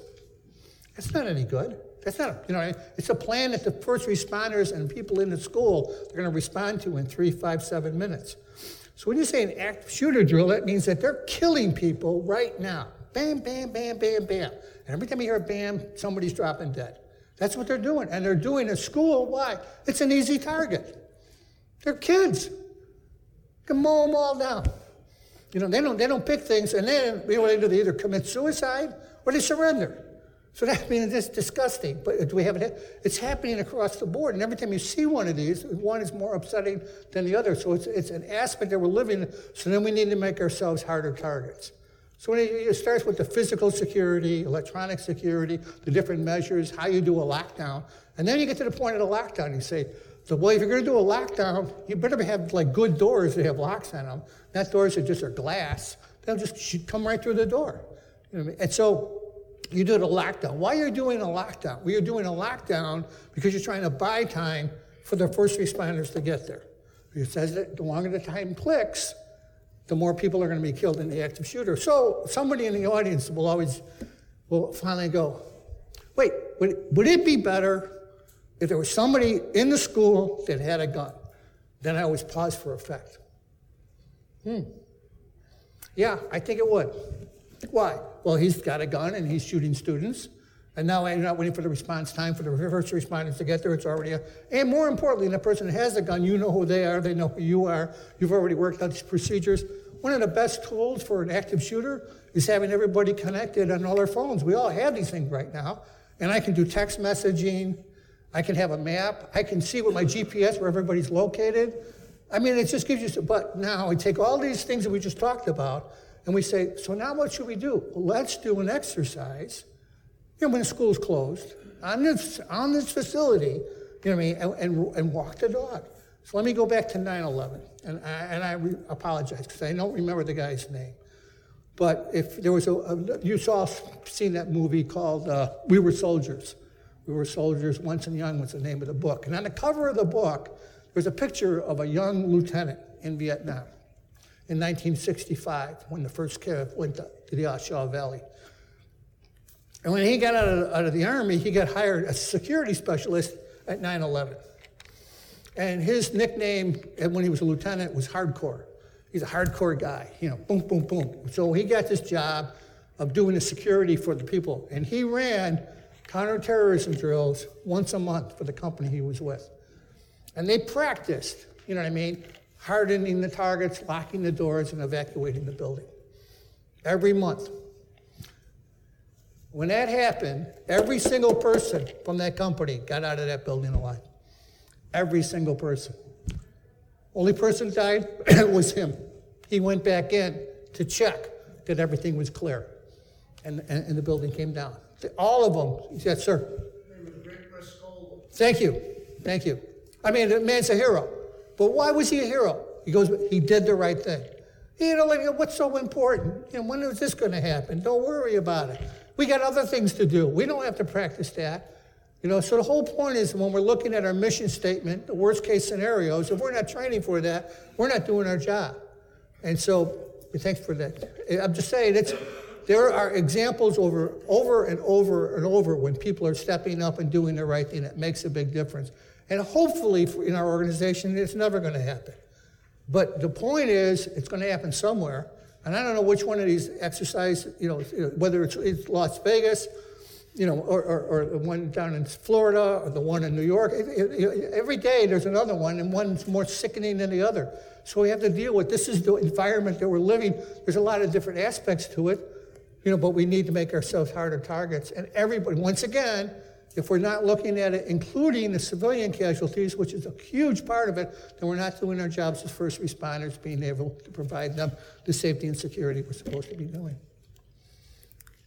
that's not any good. That's not, a, you know, it's a plan that the first responders and people in the school are going to respond to in three, five, seven minutes. So when you say an active shooter drill, that means that they're killing people right now. Bam, bam, bam, bam, bam. And every time you hear bam, somebody's dropping dead. That's what they're doing. And they're doing at school. Why? It's an easy target. They're kids. You can mow them all down. You know, they don't, they don't pick things, and then you know, they do, they either commit suicide or they surrender. So that I mean it's disgusting. But do we have it? It's happening across the board, and every time you see one of these, one is more upsetting than the other. So it's it's an aspect that we're living. So then we need to make ourselves harder targets. So it starts with the physical security, electronic security, the different measures, how you do a lockdown, and then you get to the point of the lockdown. You say, so well, if you're going to do a lockdown, you better have like good doors that have locks on them, not doors that just are glass. They'll just come right through the door. You know I mean? And so you do the lockdown. Why are you doing a lockdown? Well, you're doing a lockdown because you're trying to buy time for the first responders to get there. It says that the longer the time clicks, the more people are going to be killed in the active shooter. So somebody in the audience will always, will finally go, wait, would, would it be better if there was somebody in the school that had a gun? Then I always pause for effect. Hmm. Yeah, I think it would. Why? Well, he's got a gun and he's shooting students. And now you're not waiting for the response time for the first responders to get there. It's already a, and more importantly, the person that has a gun, you know who they are, they know who you are. You've already worked out these procedures. One of the best tools for an active shooter is having everybody connected on all their phones. We all have these things right now. And I can do text messaging. I can have a map. I can see with my GPS where everybody's located. I mean, it just gives you, but now we take all these things that we just talked about and we say, so now what should we do? Let's do an exercise, you know, when the school's closed, on this, on this facility, you know what I mean, and, and, and walk the dog. So let me go back to 9 11. And I, and I re- apologize because I don't remember the guy's name. But if there was a, a you saw, seen that movie called uh, We Were Soldiers. We Were Soldiers, Once and Young was the name of the book. And on the cover of the book, there's a picture of a young lieutenant in Vietnam in 1965 when the first cav went to, the A Shau Valley. And when he got out of, out of the Army, he got hired as a security specialist at 9 11. And his nickname uh, when he was a lieutenant was Hardcore. He's a hardcore guy, you know, boom, boom, boom. So he got this job of doing the security for the people. And he ran counterterrorism drills once a month for the company he was with. And they practiced, you know what I mean, hardening the targets, locking the doors, and evacuating the building. Every month. When that happened, every single person from that company got out of that building alive. Every single person. Only person died was him. He went back in to check that everything was clear. And, and, and the building came down. All of them. Yes, sir. Thank you. Thank you. I mean, the man's a hero. But why was he a hero? He goes, he did the right thing. You know, what's so important? You know, when is this going to happen? Don't worry about it. We got other things to do. We don't have to practice that. You know, so the whole point is when we're looking at our mission statement, the worst case scenarios, if we're not training for that, we're not doing our job. And so, thanks for that. I'm just saying, it's, there are examples over, over and over and over when people are stepping up and doing the right thing It makes a big difference. And hopefully, in our organization, it's never going to happen. But the point is, it's going to happen somewhere. And I don't know which one of these exercise, you know, whether it's, it's Las Vegas, you know, or, or, or, the one down in Florida, or the one in New York. Every day there's another one, and one's more sickening than the other. So we have to deal with this is the environment that we're living. There's a lot of different aspects to it, you know, but we need to make ourselves harder targets. And everybody, once again, if we're not looking at it, including the civilian casualties, which is a huge part of it, then we're not doing our jobs as first responders, being able to provide them the safety and security we're supposed to be doing.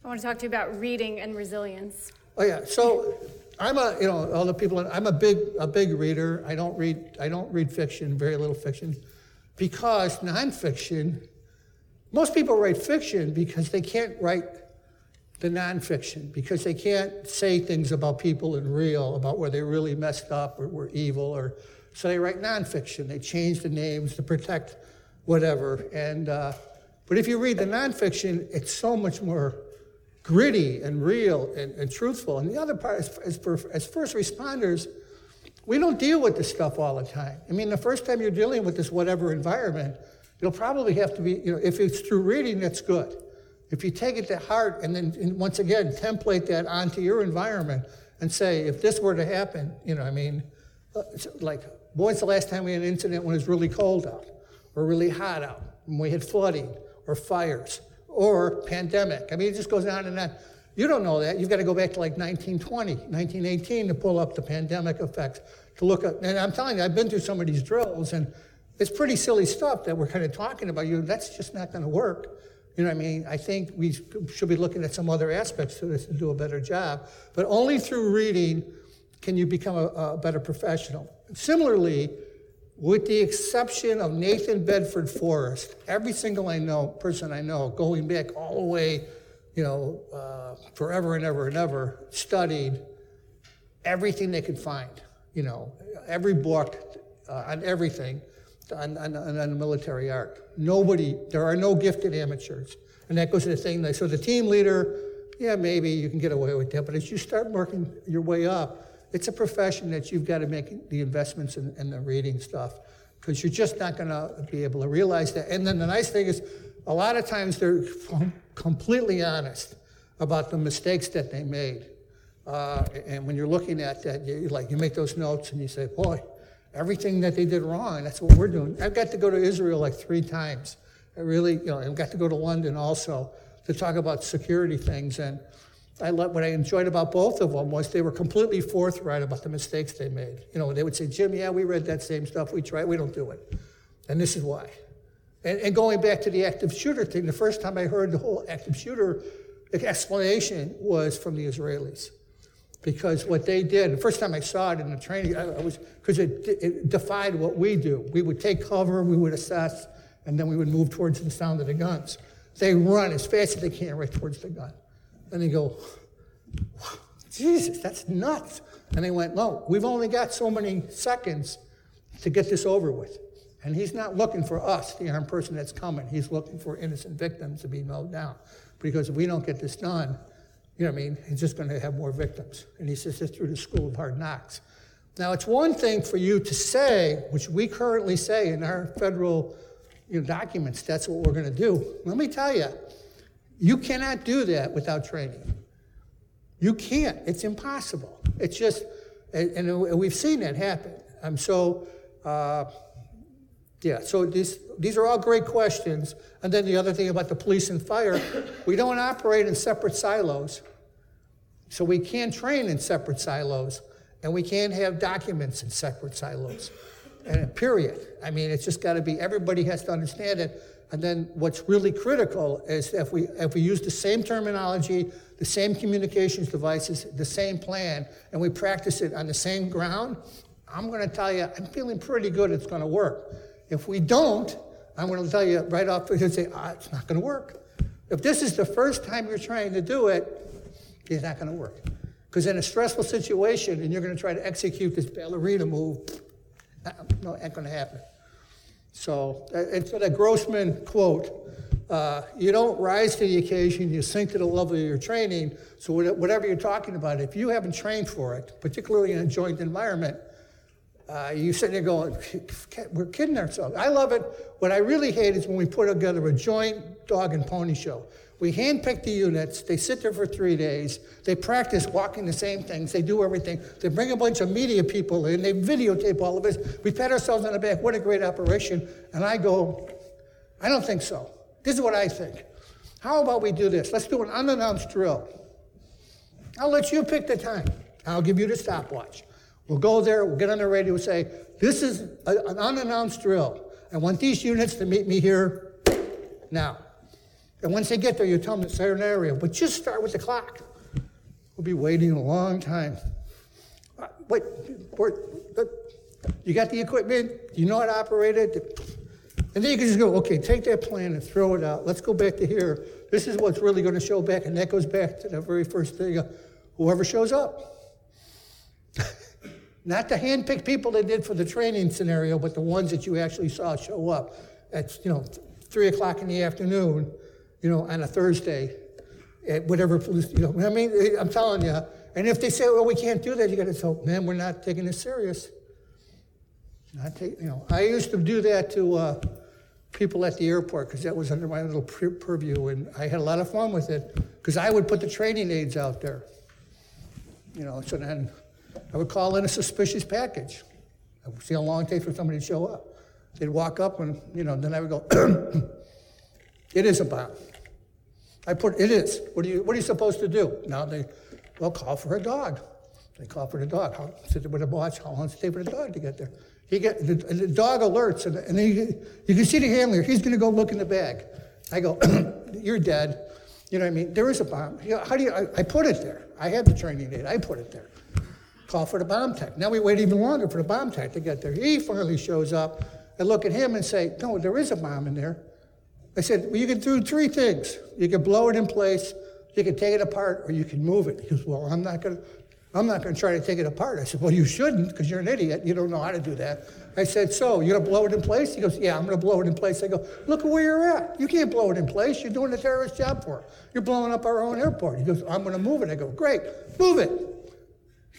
I want to talk to you about reading and resilience. Oh yeah, so I'm a you know all the people I'm a big a big reader. I don't read I don't read fiction, very little fiction, because nonfiction. Most people write fiction because they can't write the nonfiction because they can't say things about people in real, about where they really messed up or were evil, or so they write nonfiction. They change the names to protect whatever. And uh, but if you read the nonfiction, it's so much more gritty and real and, and truthful. And the other part, is, as, as first responders, we don't deal with this stuff all the time. I mean, the first time you're dealing with this whatever environment, you'll probably have to be, you know, if it's through reading, that's good. If you take it to heart and then, and once again, template that onto your environment and say, if this were to happen, you know, I mean, uh, like, when's the last time we had an incident when it was really cold out or really hot out, when we had flooding or fires or pandemic? I mean, it just goes on and on. You don't know that. You've got to go back to like 1920, 1918 to pull up the pandemic effects to look at. And I'm telling you, I've been through some of these drills, and it's pretty silly stuff that we're kind of talking about. You, that's just not going to work. You know what I mean? I think we should be looking at some other aspects to this to do a better job. But only through reading can you become a, a better professional. Similarly, with the exception of Nathan Bedford Forrest, every single I know person I know, going back all the way, you know, uh, forever and ever and ever, studied everything they could find. You know, every book uh, on everything on, on, on the military arc. Nobody, there are no gifted amateurs. And that goes to the thing that, so the team leader, yeah, maybe you can get away with that, but as you start working your way up, it's a profession that you've got to make the investments in, in the reading stuff because you're just not going to be able to realize that. And then the nice thing is, a lot of times they're completely honest about the mistakes that they made. Uh, and when you're looking at that, you, like you make those notes and you say, boy, everything that they did wrong. That's what we're doing. I've got to go to Israel like three times. I really, you know, I've got to go to London also to talk about security things. And I let, what I enjoyed about both of them was they were completely forthright about the mistakes they made. You know, they would say, Jim, yeah, we read that same stuff. We tried. We don't do it. And this is why. And, and going back to the active shooter thing, the first time I heard the whole active shooter explanation was from the Israelis because what they did, the first time I saw it in the training, I, I was because it, it, defied what we do. We would take cover, we would assess, and then we would move towards the sound of the guns. They run as fast as they can right towards the gun, and they go, "Jesus, that's nuts!" And they went, "No, we've only got so many seconds to get this over with." And he's not looking for us, the armed person that's coming. He's looking for innocent victims to be mowed down. Because if we don't get this done, you know what I mean? He's just going to have more victims. And he says this through the school of hard knocks. Now, it's one thing for you to say, which we currently say in our federal you know, documents, that's what we're going to do. Let me tell you, you cannot do that without training. You can't. It's impossible. It's just, and, we've seen that happen. Um, so, uh, yeah, so these, these are all great questions. And then the other thing about the police and fire, we don't operate in separate silos. So we can't train in separate silos, and we can't have documents in separate silos. And period. I mean, it's just got to be, everybody has to understand it. And then what's really critical is if we, if we use the same terminology, the same communications devices, the same plan, and we practice it on the same ground, I'm going to tell you, I'm feeling pretty good it's going to work. If we don't, I'm going to tell you right off, and say, ah, it's not going to work. If this is the first time you're trying to do it, it's not going to work. Because in a stressful situation, and you're going to try to execute this ballerina move, uh, no, ain't going to happen. So, uh, and so that Grossman quote, uh, you don't rise to the occasion, you sink to the level of your training. So, whatever you're talking about, if you haven't trained for it, particularly in a joint environment, Uh, you sitting there going, we're kidding ourselves. I love it. What I really hate is when we put together a joint dog and pony show. We handpick the units. They sit there for three days. They practice walking the same things. They do everything. They bring a bunch of media people in. They videotape all of this. We pat ourselves on the back. What a great operation. And I go, I don't think so. This is what I think. How about we do this? Let's do an unannounced drill. I'll let you pick the time. I'll give you the stopwatch. We'll go there, we'll get on the radio and say, This is a, an unannounced drill. I want these units to meet me here now. And once they get there, you tell them the area, but just start with the clock. We'll be waiting a long time. Uh, wait, uh, you got the equipment? You know how to operate it? And then you can just go, okay, take that plan and throw it out. Let's go back to here. This is what's really going to show back. And that goes back to the very first thing uh, whoever shows up. Not the handpicked people they did for the training scenario, but the ones that you actually saw show up at, you know, three o'clock in the afternoon, you know, on a Thursday, at whatever, you know, I mean, I'm telling you. And if they say, well, we can't do that, you got to tell, man, we're not taking this serious. Not take, you know, I used to do that to uh, people at the airport because that was under my little purview, and I had a lot of fun with it because I would put the training aids out there. You know, so then I would call in a suspicious package. I would see how long it takes for somebody to show up. They'd walk up and, you know, then I would go, it is a bomb. I put, it is. What are you, what are you supposed to do? Now they, well, call for a dog. They call for the dog. How, sit with a watch. How long does it take for the dog to get there? He get, the, the dog alerts, and, and he, you can see the handler. He's going to go look in the bag. I go, you're dead. You know what I mean? There is a bomb. You know, how do you, I, I, put it there. I had the training aid. I put it there. Call for the bomb tech. Now we wait even longer for the bomb tech to get there. He finally shows up and look at him and say, no, there is a bomb in there. I said, well, you can do three things. You can blow it in place, you can take it apart, or you can move it. He goes, well, I'm not going to. I'm not going to try to take it apart. I said, Well, you shouldn't because you're an idiot. You don't know how to do that. I said, So, you're going to blow it in place? He goes, Yeah, I'm going to blow it in place. I go, Look at where you're at. You can't blow it in place. You're doing a terrorist job for it. You're blowing up our own airport. He goes, I'm going to move it. I go, Great, move it.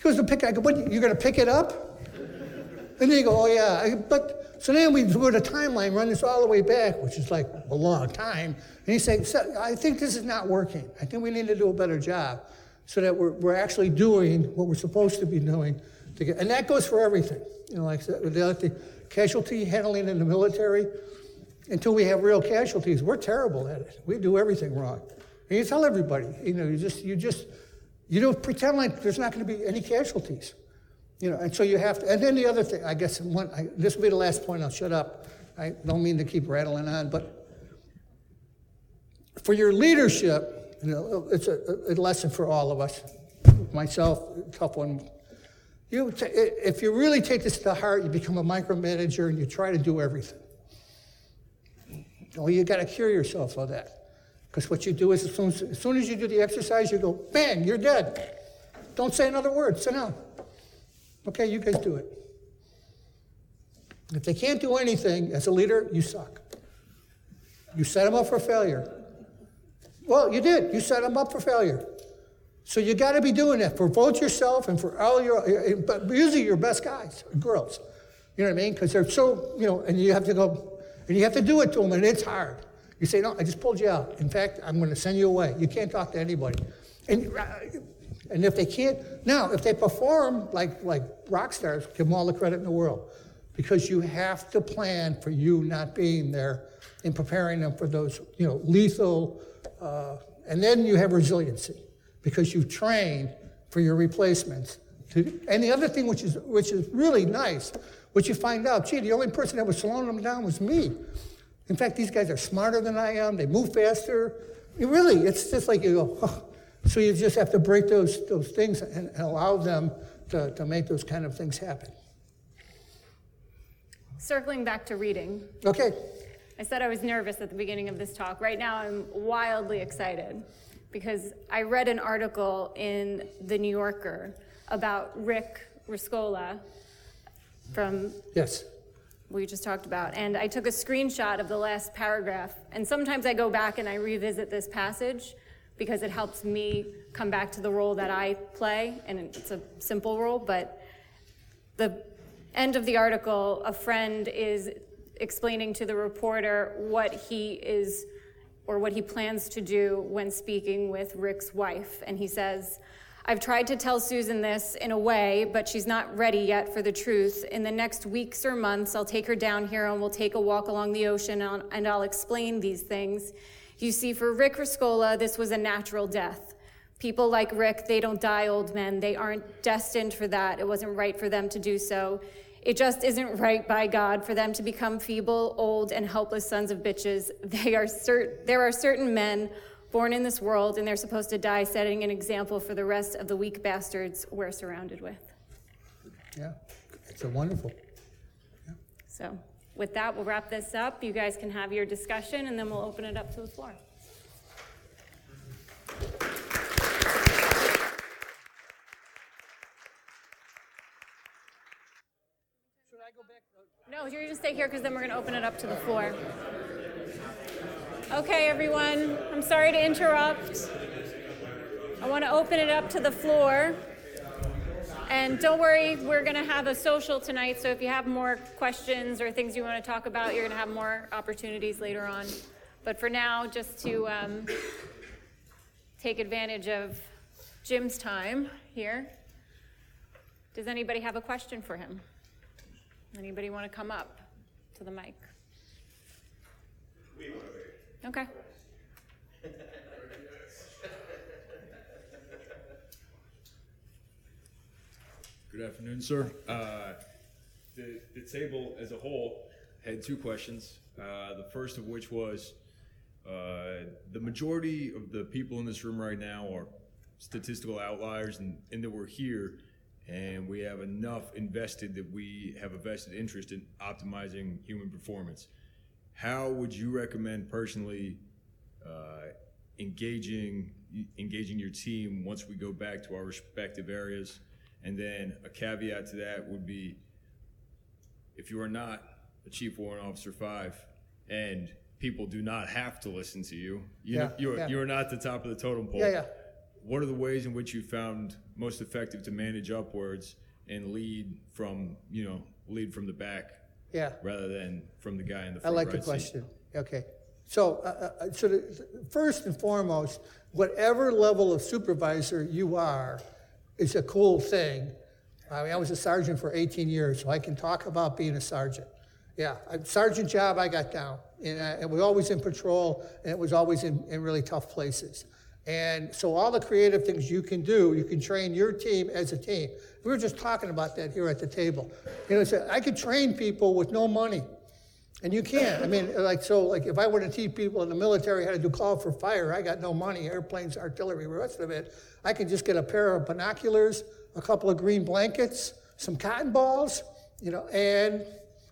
He goes to pick it. I go, What, you're going to pick it up? And then he go, Oh, yeah. I, but so then we do a timeline, run this all the way back, which is like a long time. And he's saying, so, I think this is not working. I think we need to do a better job so that we're, we're actually doing what we're supposed to be doing. To get, and that goes for everything. You know, like the other thing, casualty handling in the military. Until we have real casualties, we're terrible at it. We do everything wrong. And you tell everybody, you know, you just, you just, you don't pretend like there's not going to be any casualties. You know, and so you have to. And then the other thing, I guess, one, I, this will be the last point. I'll shut up. I don't mean to keep rattling on, but for your leadership, you know, it's a, a lesson for all of us. Myself, tough one. You, t- if you really take this to heart, you become a micromanager and you try to do everything. Well, you got to cure yourself of that. Because what you do is, as soon as, as soon as you do the exercise, you go, bang, you're dead. Don't say another word. Sit down. Okay, you guys do it. If they can't do anything, as a leader, you suck. You set them up for failure. Well, you did. You set them up for failure. So you got to be doing that for both yourself and for all your, eh, but usually your best guys, girls. You know what I mean? Because they're so, you know, and you have to go, and you have to do it to them, and it's hard. You say, no, I just pulled you out. In fact, I'm going to send you away. You can't talk to anybody. And, and if they can't, now, if they perform like, like rock stars, give them all the credit in the world. Because you have to plan for you not being there and preparing them for those, you know, lethal uh, and then you have resiliency because you've trained for your replacements. To, and the other thing, which is, which is really nice, which you find out, gee, the only person that was slowing them down was me. In fact, these guys are smarter than I am. They move faster. It really, it's just like you go, oh. so you just have to break those, those things and, and allow them to, to make those kind of things happen. Circling back to reading. Okay. I said I was nervous at the beginning of this talk. Right now, I'm wildly excited because I read an article in The New Yorker about Rick Rescorla from yes we just talked about and i took a screenshot of the last paragraph and sometimes i go back and i revisit this passage because it helps me come back to the role that i play and it's a simple role but the end of the article, a friend is explaining to the reporter what he is or what he plans to do when speaking with Rick's wife. And he says, I've tried to tell Susan this in a way, but she's not ready yet for the truth. In the next weeks or months, I'll take her down here and we'll take a walk along the ocean and I'll explain these things. You see, for Rick Rescorla, this was a natural death. People like Rick, they don't die old men. They aren't destined for that. It wasn't right for them to do so. It just isn't right by God for them to become feeble, old, and helpless sons of bitches. They are cert- there are certain men born in this world, and they're supposed to die setting an example for the rest of the weak bastards we're surrounded with. Yeah, it's a wonderful. Yeah. So, with that, we'll wrap this up. You guys can have your discussion, and then we'll open it up to the floor. Should I go back? No, you're just stay here because then we're going to open it up to the floor. Okay, everyone, I'm sorry to interrupt. I want to open it up to the floor. And don't worry, we're going to have a social tonight, so if you have more questions or things you want to talk about, you're going to have more opportunities later on. But for now, just to um, take advantage of Jim's time here, does anybody have a question for him? Anybody want to come up to the mic? Okay. Good afternoon, sir. Uh, the, the table as a whole had two questions. Uh, the first of which was uh, the majority of the people in this room right now are statistical outliers, and, and that we're here and we have enough invested that we have a vested interest in optimizing human performance. How would you recommend personally uh, engaging engaging your team once we go back to our respective areas? And then a caveat to that would be if you are not a chief warrant officer five and people do not have to listen to you, you yeah, you're, yeah. you're not the top of the totem pole. Yeah, yeah what are the ways in which you found most effective to manage upwards and lead from you know lead from the back yeah. Rather than from the guy in the front i like right the question seat. okay. So uh, uh, so the, first and foremost whatever level of supervisor you are is a cool thing. I mean i was a sergeant for 18 years so i can talk about being a sergeant. Yeah a sergeant job i got down. And, I, and we always in patrol and it was always in, in really tough places and so all the creative things you can do, you can train your team as a team. We were just talking about that here at the table. You know, so I could train people with no money. And you can't. I mean, like, so, like, if I were to teach people in the military how to do call for fire, I got no money, airplanes, artillery, the rest of it. I can just get a pair of binoculars, a couple of green blankets, some cotton balls, you know, and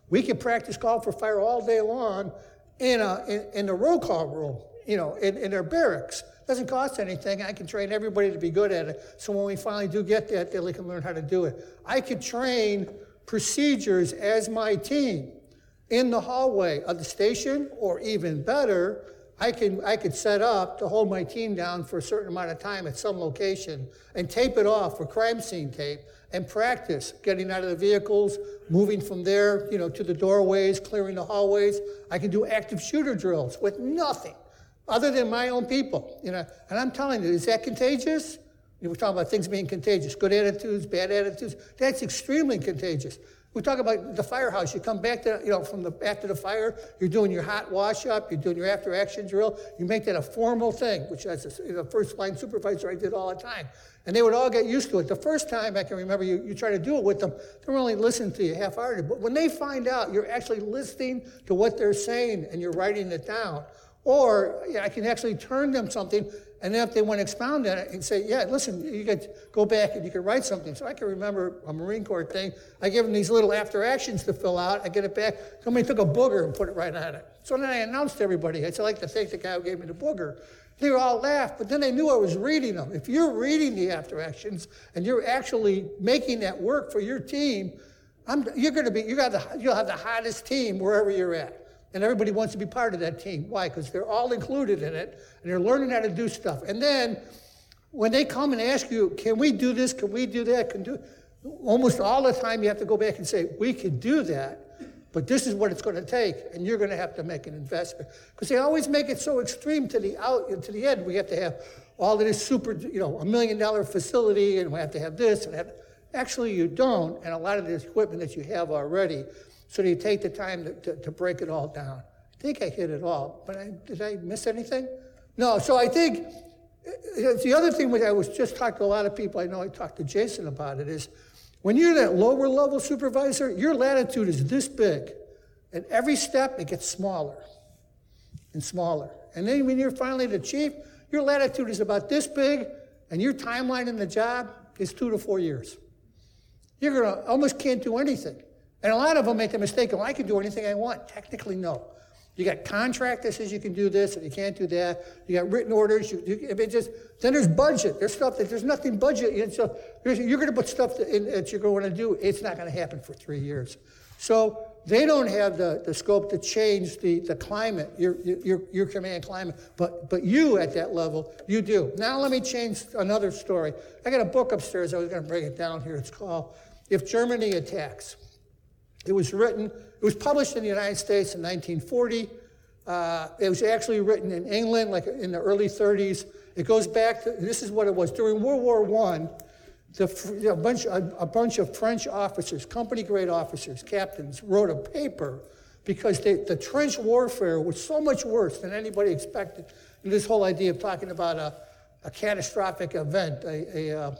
we can practice call for fire all day long in a in, in the roll call room, you know, in, in their barracks. Doesn't cost anything. I can train everybody to be good at it. So when we finally do get that, they can learn how to do it. I could train procedures as my team in the hallway of the station, or even better, I can I could set up to hold my team down for a certain amount of time at some location and tape it off for crime scene tape and practice getting out of the vehicles, moving from there, you know, to the doorways, clearing the hallways. I can do active shooter drills with nothing other than my own people. You know, and I'm telling you, is that contagious? Were talking about things being contagious, good attitudes, bad attitudes. That's extremely contagious. We talk about the firehouse. You come back to, you know, from the after the fire, you're doing your hot wash up, you're doing your after action drill. You make that a formal thing, which as a, the first line supervisor I did all the time. And they would all get used to it. The first time I can remember you, you try to do it with them, they're only listening to you half. But when they find out you're actually listening to what they're saying and you're writing it down, or yeah, I can actually turn them something, and then if they want to expound on it, and say, yeah, listen, you could go back and you could write something. So I can remember a Marine Corps thing. I give them these little after actions to fill out. I get it back. Somebody took a booger and put it right on it. So then I announced to everybody. I said, I'd like to thank the guy who gave me the booger. They all laughed, but then they knew I was reading them. If you're reading the after actions and you're actually making that work for your team, I'm, you're going to be, you got the, you'll have the hottest team wherever you're at. And everybody wants to be part of that team. Why? Because they're all included in it and they're learning how to do stuff. And then when they come and ask you, can we do this? Can we do that? Can do almost all the time you have to go back and say, we can do that, but this is what it's going to take, and you're going to have to make an investment. Because they always make it so extreme to the out to the end. We have to have all of this super, you know, a million dollar facility, and we have to have this and that. Actually, you don't, and a lot of the equipment that you have already. So you take the time to, to, to break it all down. I think I hit it all, but I, did I miss anything? No. So I think uh, the other thing which I was just talking to a lot of people. I know I talked to Jason about it. Is when you're that lower level supervisor, your latitude is this big. And every step, it gets smaller and smaller. And then when you're finally the chief, your latitude is about this big, and your timeline in the job is two to four years. You're to almost can't do anything. And a lot of them make the mistake, well, I can do anything I want. Technically, no. You got contract that says you can do this and you can't do that. You got written orders. You, you, just then there's budget. There's stuff that there's nothing budget. And so you're going to put stuff that, in, that you're going to do. It's not going to happen for three years. So they don't have the, the scope to change the, the climate, your, your, your command climate. But, but you at that level, you do. Now let me change another story. I got a book upstairs. I was going to bring it down here. It's called If Germany Attacks. It was written, it was published in the United States in 1940. Uh, it was actually written in England, like in the early 30s. It goes back to, this is what it was. During World War I, the, a, bunch, a, a, bunch of French officers, company grade officers, captains, wrote a paper because they, the trench warfare was so much worse than anybody expected. And this whole idea of talking about a, a catastrophic event, a, a uh,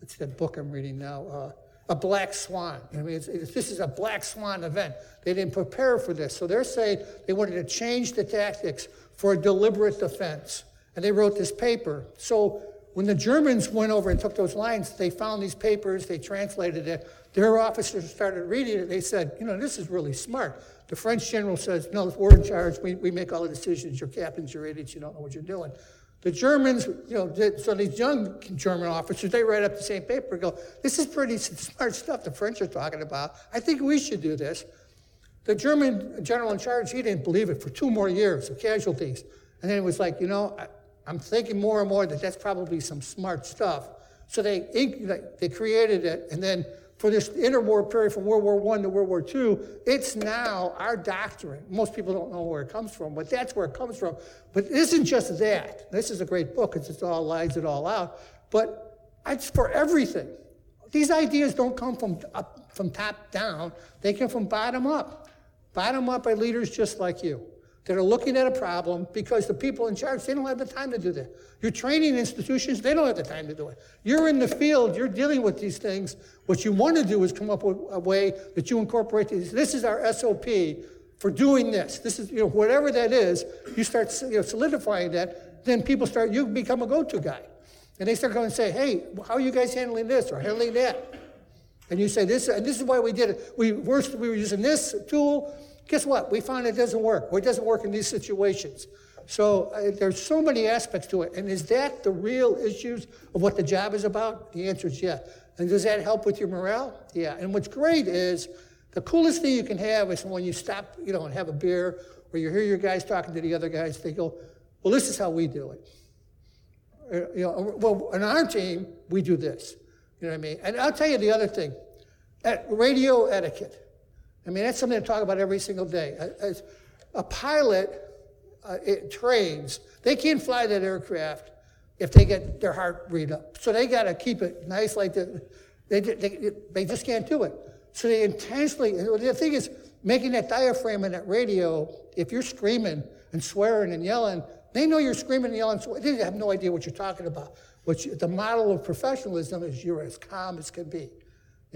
what's that book I'm reading now? Uh, a black swan. I mean, it's, it's, this is a black swan event. They didn't prepare for this. So they're saying they wanted to change the tactics for a deliberate defense. And they wrote this paper. So when the Germans went over and took those lines, they found these papers, they translated it. Their officers started reading it. They said, you know, this is really smart. The French general says, no, we're in charge. We, we make all the decisions. You're captains, you're idiots, you don't know what you're doing. The Germans, you know, so these young German officers, they write up the same paper and go, this is pretty smart stuff the French are talking about. I think we should do this. The German general in charge, he didn't believe it for two more years of casualties. And then it was like, you know, I, am thinking more and more that that's probably some smart stuff. So they, they created it, and then for this interwar period from World War I to World War II, it's now our doctrine. Most people don't know where it comes from, but that's where it comes from. But it isn't just that. This is a great book, it's just all lies it all out. But it's for everything. These ideas don't come from, up, from top down, they come from bottom up. Bottom up by leaders just like you that are looking at a problem because the people in charge, they don't have the time to do that. Your training institutions, they don't have the time to do it. You're in the field, you're dealing with these things. What you want to do is come up with a way that you incorporate these. This is our SOP for doing this. This is, you know, whatever that is, you start you know, solidifying that, then people start, you become a go-to guy. And they start going and say, hey, how are you guys handling this or handling that? And you say this, and this is why we did it. We, worst, we were using this tool, Guess what? We found it doesn't work, or it doesn't work in these situations. So uh, there's so many aspects to it. And is that the real issues of what the job is about? The answer is yes. And does that help with your morale? Yeah. And what's great is the coolest thing you can have is when you stop, you know, and have a beer, or you hear your guys talking to the other guys. They go, "Well, this is how we do it." Uh, you know, well, on our team, we do this. You know what I mean? And I'll tell you the other thing: at radio etiquette. I mean, that's something to talk about every single day. As a pilot uh, it trains, they can't fly that aircraft if they get their heart rate up. So they got to keep it nice like that. They, they, they just can't do it. So they intentionally, the thing is, making that diaphragm in that radio, if you're screaming and swearing and yelling, they know you're screaming and yelling, so they have no idea what you're talking about. You, the model of professionalism is you're as calm as can be.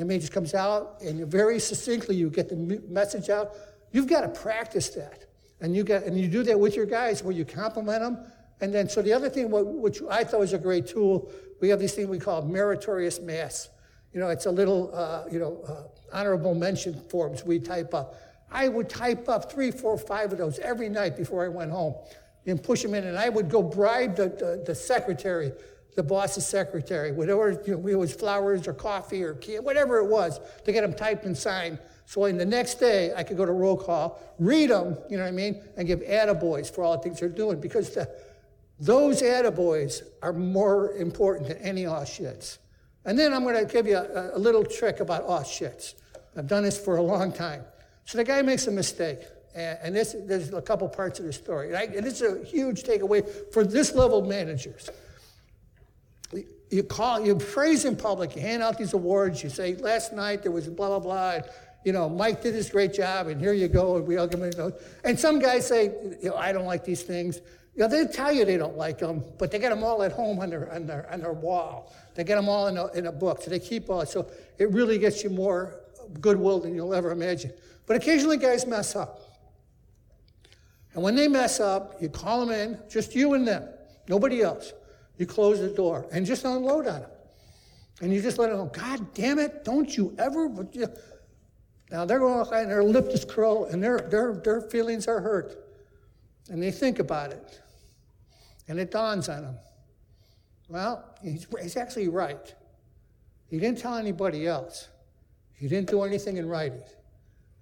The image comes out, and very succinctly you get the message out. You've got to practice that, and you get and you do that with your guys where you compliment them. And then, so the other thing, which I thought was a great tool, we have this thing we call meritorious mast. You know, it's a little, uh, you know, uh, honorable mention forms we type up. I would type up three, four, five of those every night before I went home and push them in. And I would go bribe the, the, the secretary the boss's secretary, whatever, you know, it was flowers or coffee or whatever it was, to get them typed and signed. So in the next day, I could go to roll call, read them, you know what I mean, and give attaboys for all the things they're doing because the, those attaboys are more important than any all shits. And then I'm going to give you a, a little trick about oh shits. I've done this for a long time. So the guy makes a mistake. And, and this, there's a couple parts of the story. And, I, and this is a huge takeaway for this level of managers. You call, you praise in public, you hand out these awards, you say, last night there was blah, blah, blah. You know, Mike did this great job, and here you go, and we all him those. And some guys say, you know, I don't like these things. You know, they tell you they don't like them, but they get them all at home on their, on their, on their wall. They get them all in a, in a book, so they keep all. So it really gets you more goodwill than you'll ever imagine. But occasionally guys mess up. And when they mess up, you call them in, just you and them, nobody else. You close the door and just unload on them. And you just let them go, God damn it, don't you ever. Now they're going and their lip is curl and their, their, their feelings are hurt. And they think about it. And it dawns on them. Well, he's, he's actually right. He didn't tell anybody else. He didn't do anything in writing.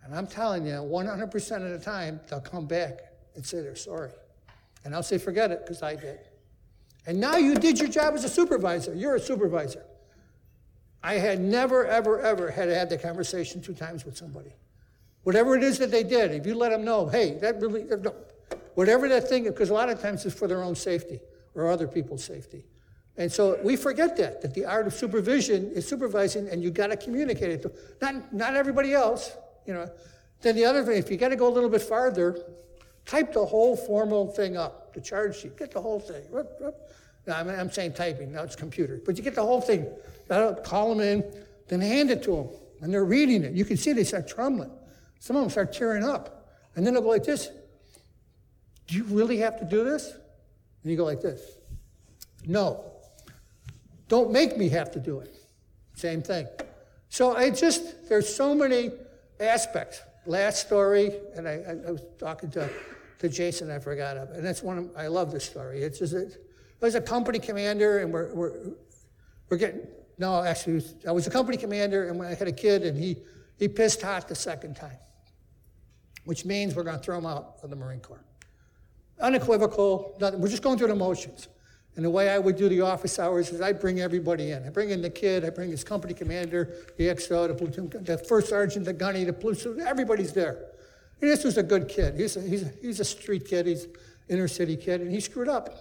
And I'm telling you, 100% of the time, they'll come back and say they're sorry. And I'll say, forget it, because I did. And now you did your job as a supervisor. You're a supervisor. I had never, ever, ever had had the conversation two times with somebody. Whatever it is that they did, if you let them know, hey, that really, whatever that thing, because a lot of times it's for their own safety or other people's safety. And so we forget that, that the art of supervision is supervising and you got to communicate it to not, not everybody else, you know. Then the other thing, if you got to go a little bit farther, type the whole formal thing up, the charge sheet, get the whole thing. No, I'm, saying typing, now it's computer. But you get the whole thing. Call them in, then hand it to them. And they're reading it. You can see they start trembling. Some of them start tearing up. And then they'll go like this Do you really have to do this? And you go like this No. Don't make me have to do it. Same thing. So I just, there's so many aspects. Last story, and I, I was talking to, to Jason, I forgot of, and that's one of, I love this story. It's just, it, I was a company commander, and we're, we're, we're getting, no, actually, I was a company commander, and I had a kid, and he, he pissed hot the second time, which means we're going to throw him out of the Marine Corps. Unequivocal, nothing, we're just going through the motions. And the way I would do the office hours is I bring everybody in. I bring in the kid, I bring his company commander, the XO, the platoon, the first sergeant, the gunny, the platoon, everybody's there. This was a good kid. He's a, he's a, he's a street kid, he's inner city kid, and he screwed up.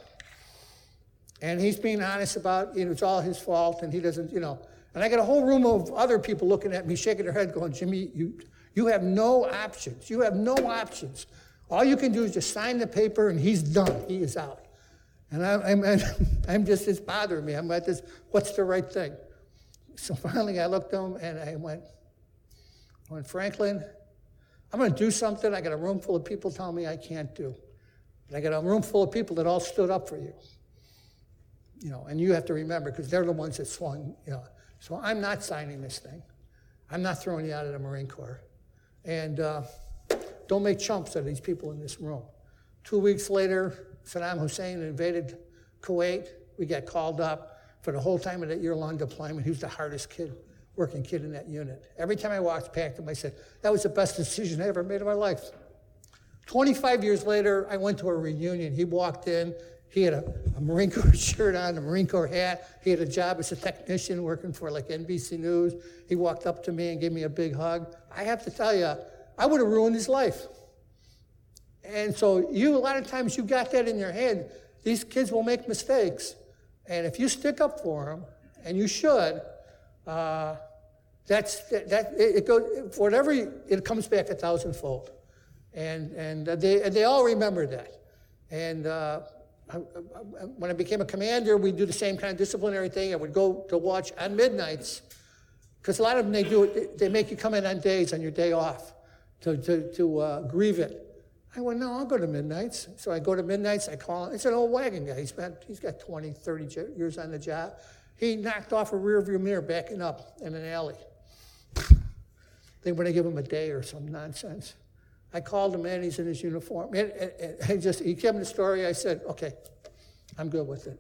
And he's being honest about, you know, it's all his fault, and he doesn't, you know. And I got a whole room of other people looking at me, shaking their head, going, Jimmy, you, you have no options. You have no options. All you can do is just sign the paper, and he's done. He is out. And I'm, I'm, I'm just, it's bothering me. I'm at this, what's the right thing? So finally I looked at him and I went, I went, Franklin, I'm going to do something I got a room full of people telling me I can't do. But I got a room full of people that all stood up for you. You know, and you have to remember because they're the ones that swung, you know. So I'm not signing this thing. I'm not throwing you out of the Marine Corps. And uh, don't make chumps of these people in this room. Two weeks later, Saddam Hussein invaded Kuwait. We got called up for the whole time of that year-long deployment. He was the hardest kid, working kid in that unit. Every time I walked past him, I said, that was the best decision I ever made in my life. 25 years later, I went to a reunion. He walked in. He had a, a, Marine Corps shirt on, a Marine Corps hat. He had a job as a technician working for like NBC News. He walked up to me and gave me a big hug. I have to tell you, I would have ruined his life. And so you, a lot of times you got that in your head. These kids will make mistakes. And if you stick up for them, and you should, uh, that's, that, that it, goes, whatever, it comes back a thousandfold. And, and they, and they all remember that. And uh, when I became a commander, we'd do the same kind of disciplinary thing. I would go to watch on midnights, because a lot of them, they do it, they make you come in on days on your day off to, to, to uh, grieve it. I went, no, I'll go to Midnights. So I go to Midnights, I call him. It's an old wagon guy. He's, been, he's got 20, 30 years on the job. He knocked off a rearview mirror backing up in an alley. They want to give him a day or some nonsense. I called him in, he's in his uniform. And, and, and just, he gave me the story. I said, okay, I'm good with it.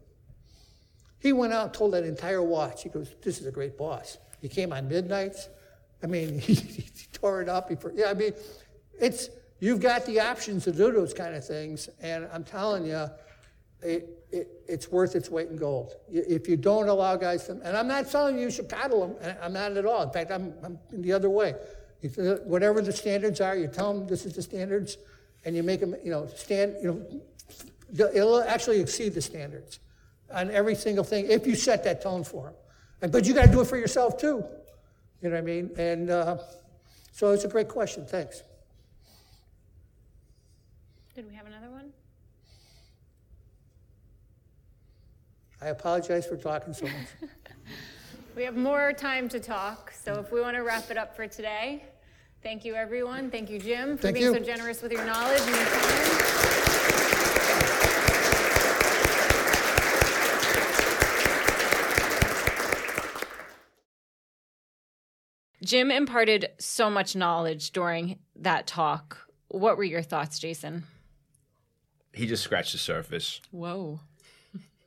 He went out, told that entire watch. He goes, this is a great boss. He came on midnights. I mean, he, he tore it up. He, yeah, I mean, it's, You've got the options to do those kind of things, and I'm telling you, it, it, it's worth its weight in gold. If you don't allow guys to, and I'm not telling you you should paddle them, I'm not at all. In fact, I'm, I'm the other way. whatever the standards are, you tell them this is the standards, and you make them, you know, stand, you know, it'll actually exceed the standards on every single thing if you set that tone for them. But you got to do it for yourself too. You know what I mean? And uh, so it's a great question. Thanks. Did we have another one? I apologize for talking so much. we have more time to talk, so if we want to wrap it up for today, thank you, everyone. Thank you, Jim, for thank being you. so generous with your knowledge and your time. Jim imparted so much knowledge during that talk. What were your thoughts, Jason? He just scratched the surface. Whoa.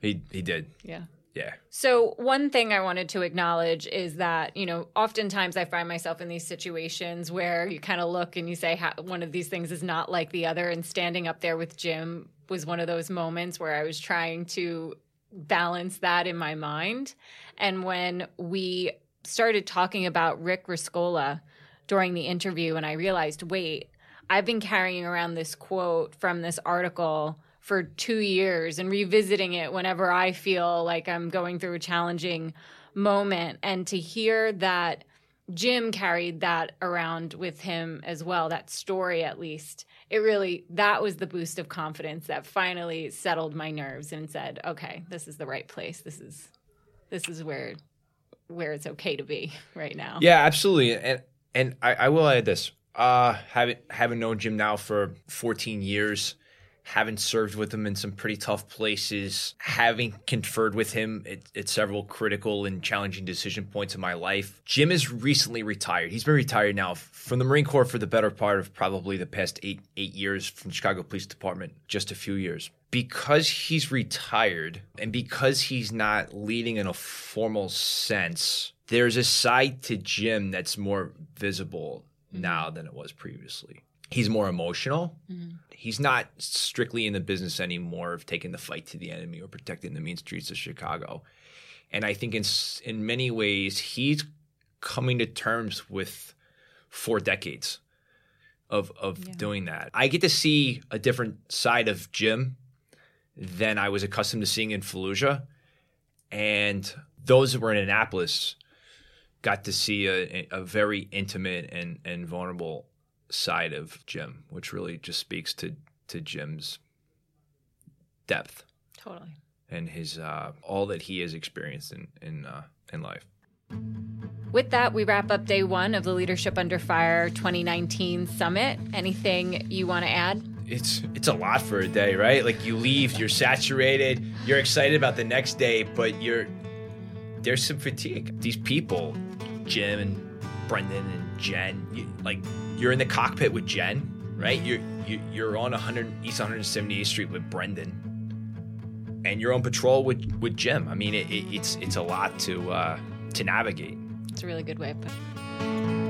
He he did. Yeah. Yeah. So, one thing I wanted to acknowledge is that, you know, oftentimes I find myself in these situations where you kind of look and you say, one of these things is not like the other. And standing up there with Jim was one of those moments where I was trying to balance that in my mind. And when we started talking about Rick Rescorla during the interview, and I realized, wait, I've been carrying around this quote from this article for two years and revisiting it whenever I feel like I'm going through a challenging moment. And to hear that Jim carried that around with him as well, that story at least, it really, that was the boost of confidence that finally settled my nerves and said, okay, this is the right place. This is, this is where, where it's okay to be right now. Yeah, absolutely. And, and I, I will add this, uh, having, having known Jim now for 14 years, having served with him in some pretty tough places, having conferred with him at, at, several critical and challenging decision points in my life. Jim is recently retired. He's been retired now from the Marine Corps for the better part of probably the past eight eight years from Chicago Police Department, just a few years. Because he's retired and because he's not leading in a formal sense, there's a side to Jim that's more visible mm-hmm. now than it was previously. He's more emotional. Mm-hmm he's not strictly in the business anymore of taking the fight to the enemy or protecting the mean streets of Chicago. And I think in in many ways he's coming to terms with four decades of of yeah. doing that. I get to see a different side of Jim than I was accustomed to seeing in Fallujah, and those that were in Annapolis got to see a, a very intimate and and vulnerable side of Jim, which really just speaks to to Jim's depth. Totally. And his uh, all that he has experienced in in uh, in life. With that, we wrap up day one of the Leadership Under Fire 2019 Summit. Anything you want to add? It's it's a lot for a day, right? Like you leave, you're saturated, you're excited about the next day, but you're there's some fatigue. These people, Jim and Brendan and Jen, you, like you're in the cockpit with Jen, right? You're you, you're on 100 East 178th Street with Brendan, and you're on patrol with with Jim. I mean, it, it, it's it's a lot to uh, to navigate. It's a really good way of putting.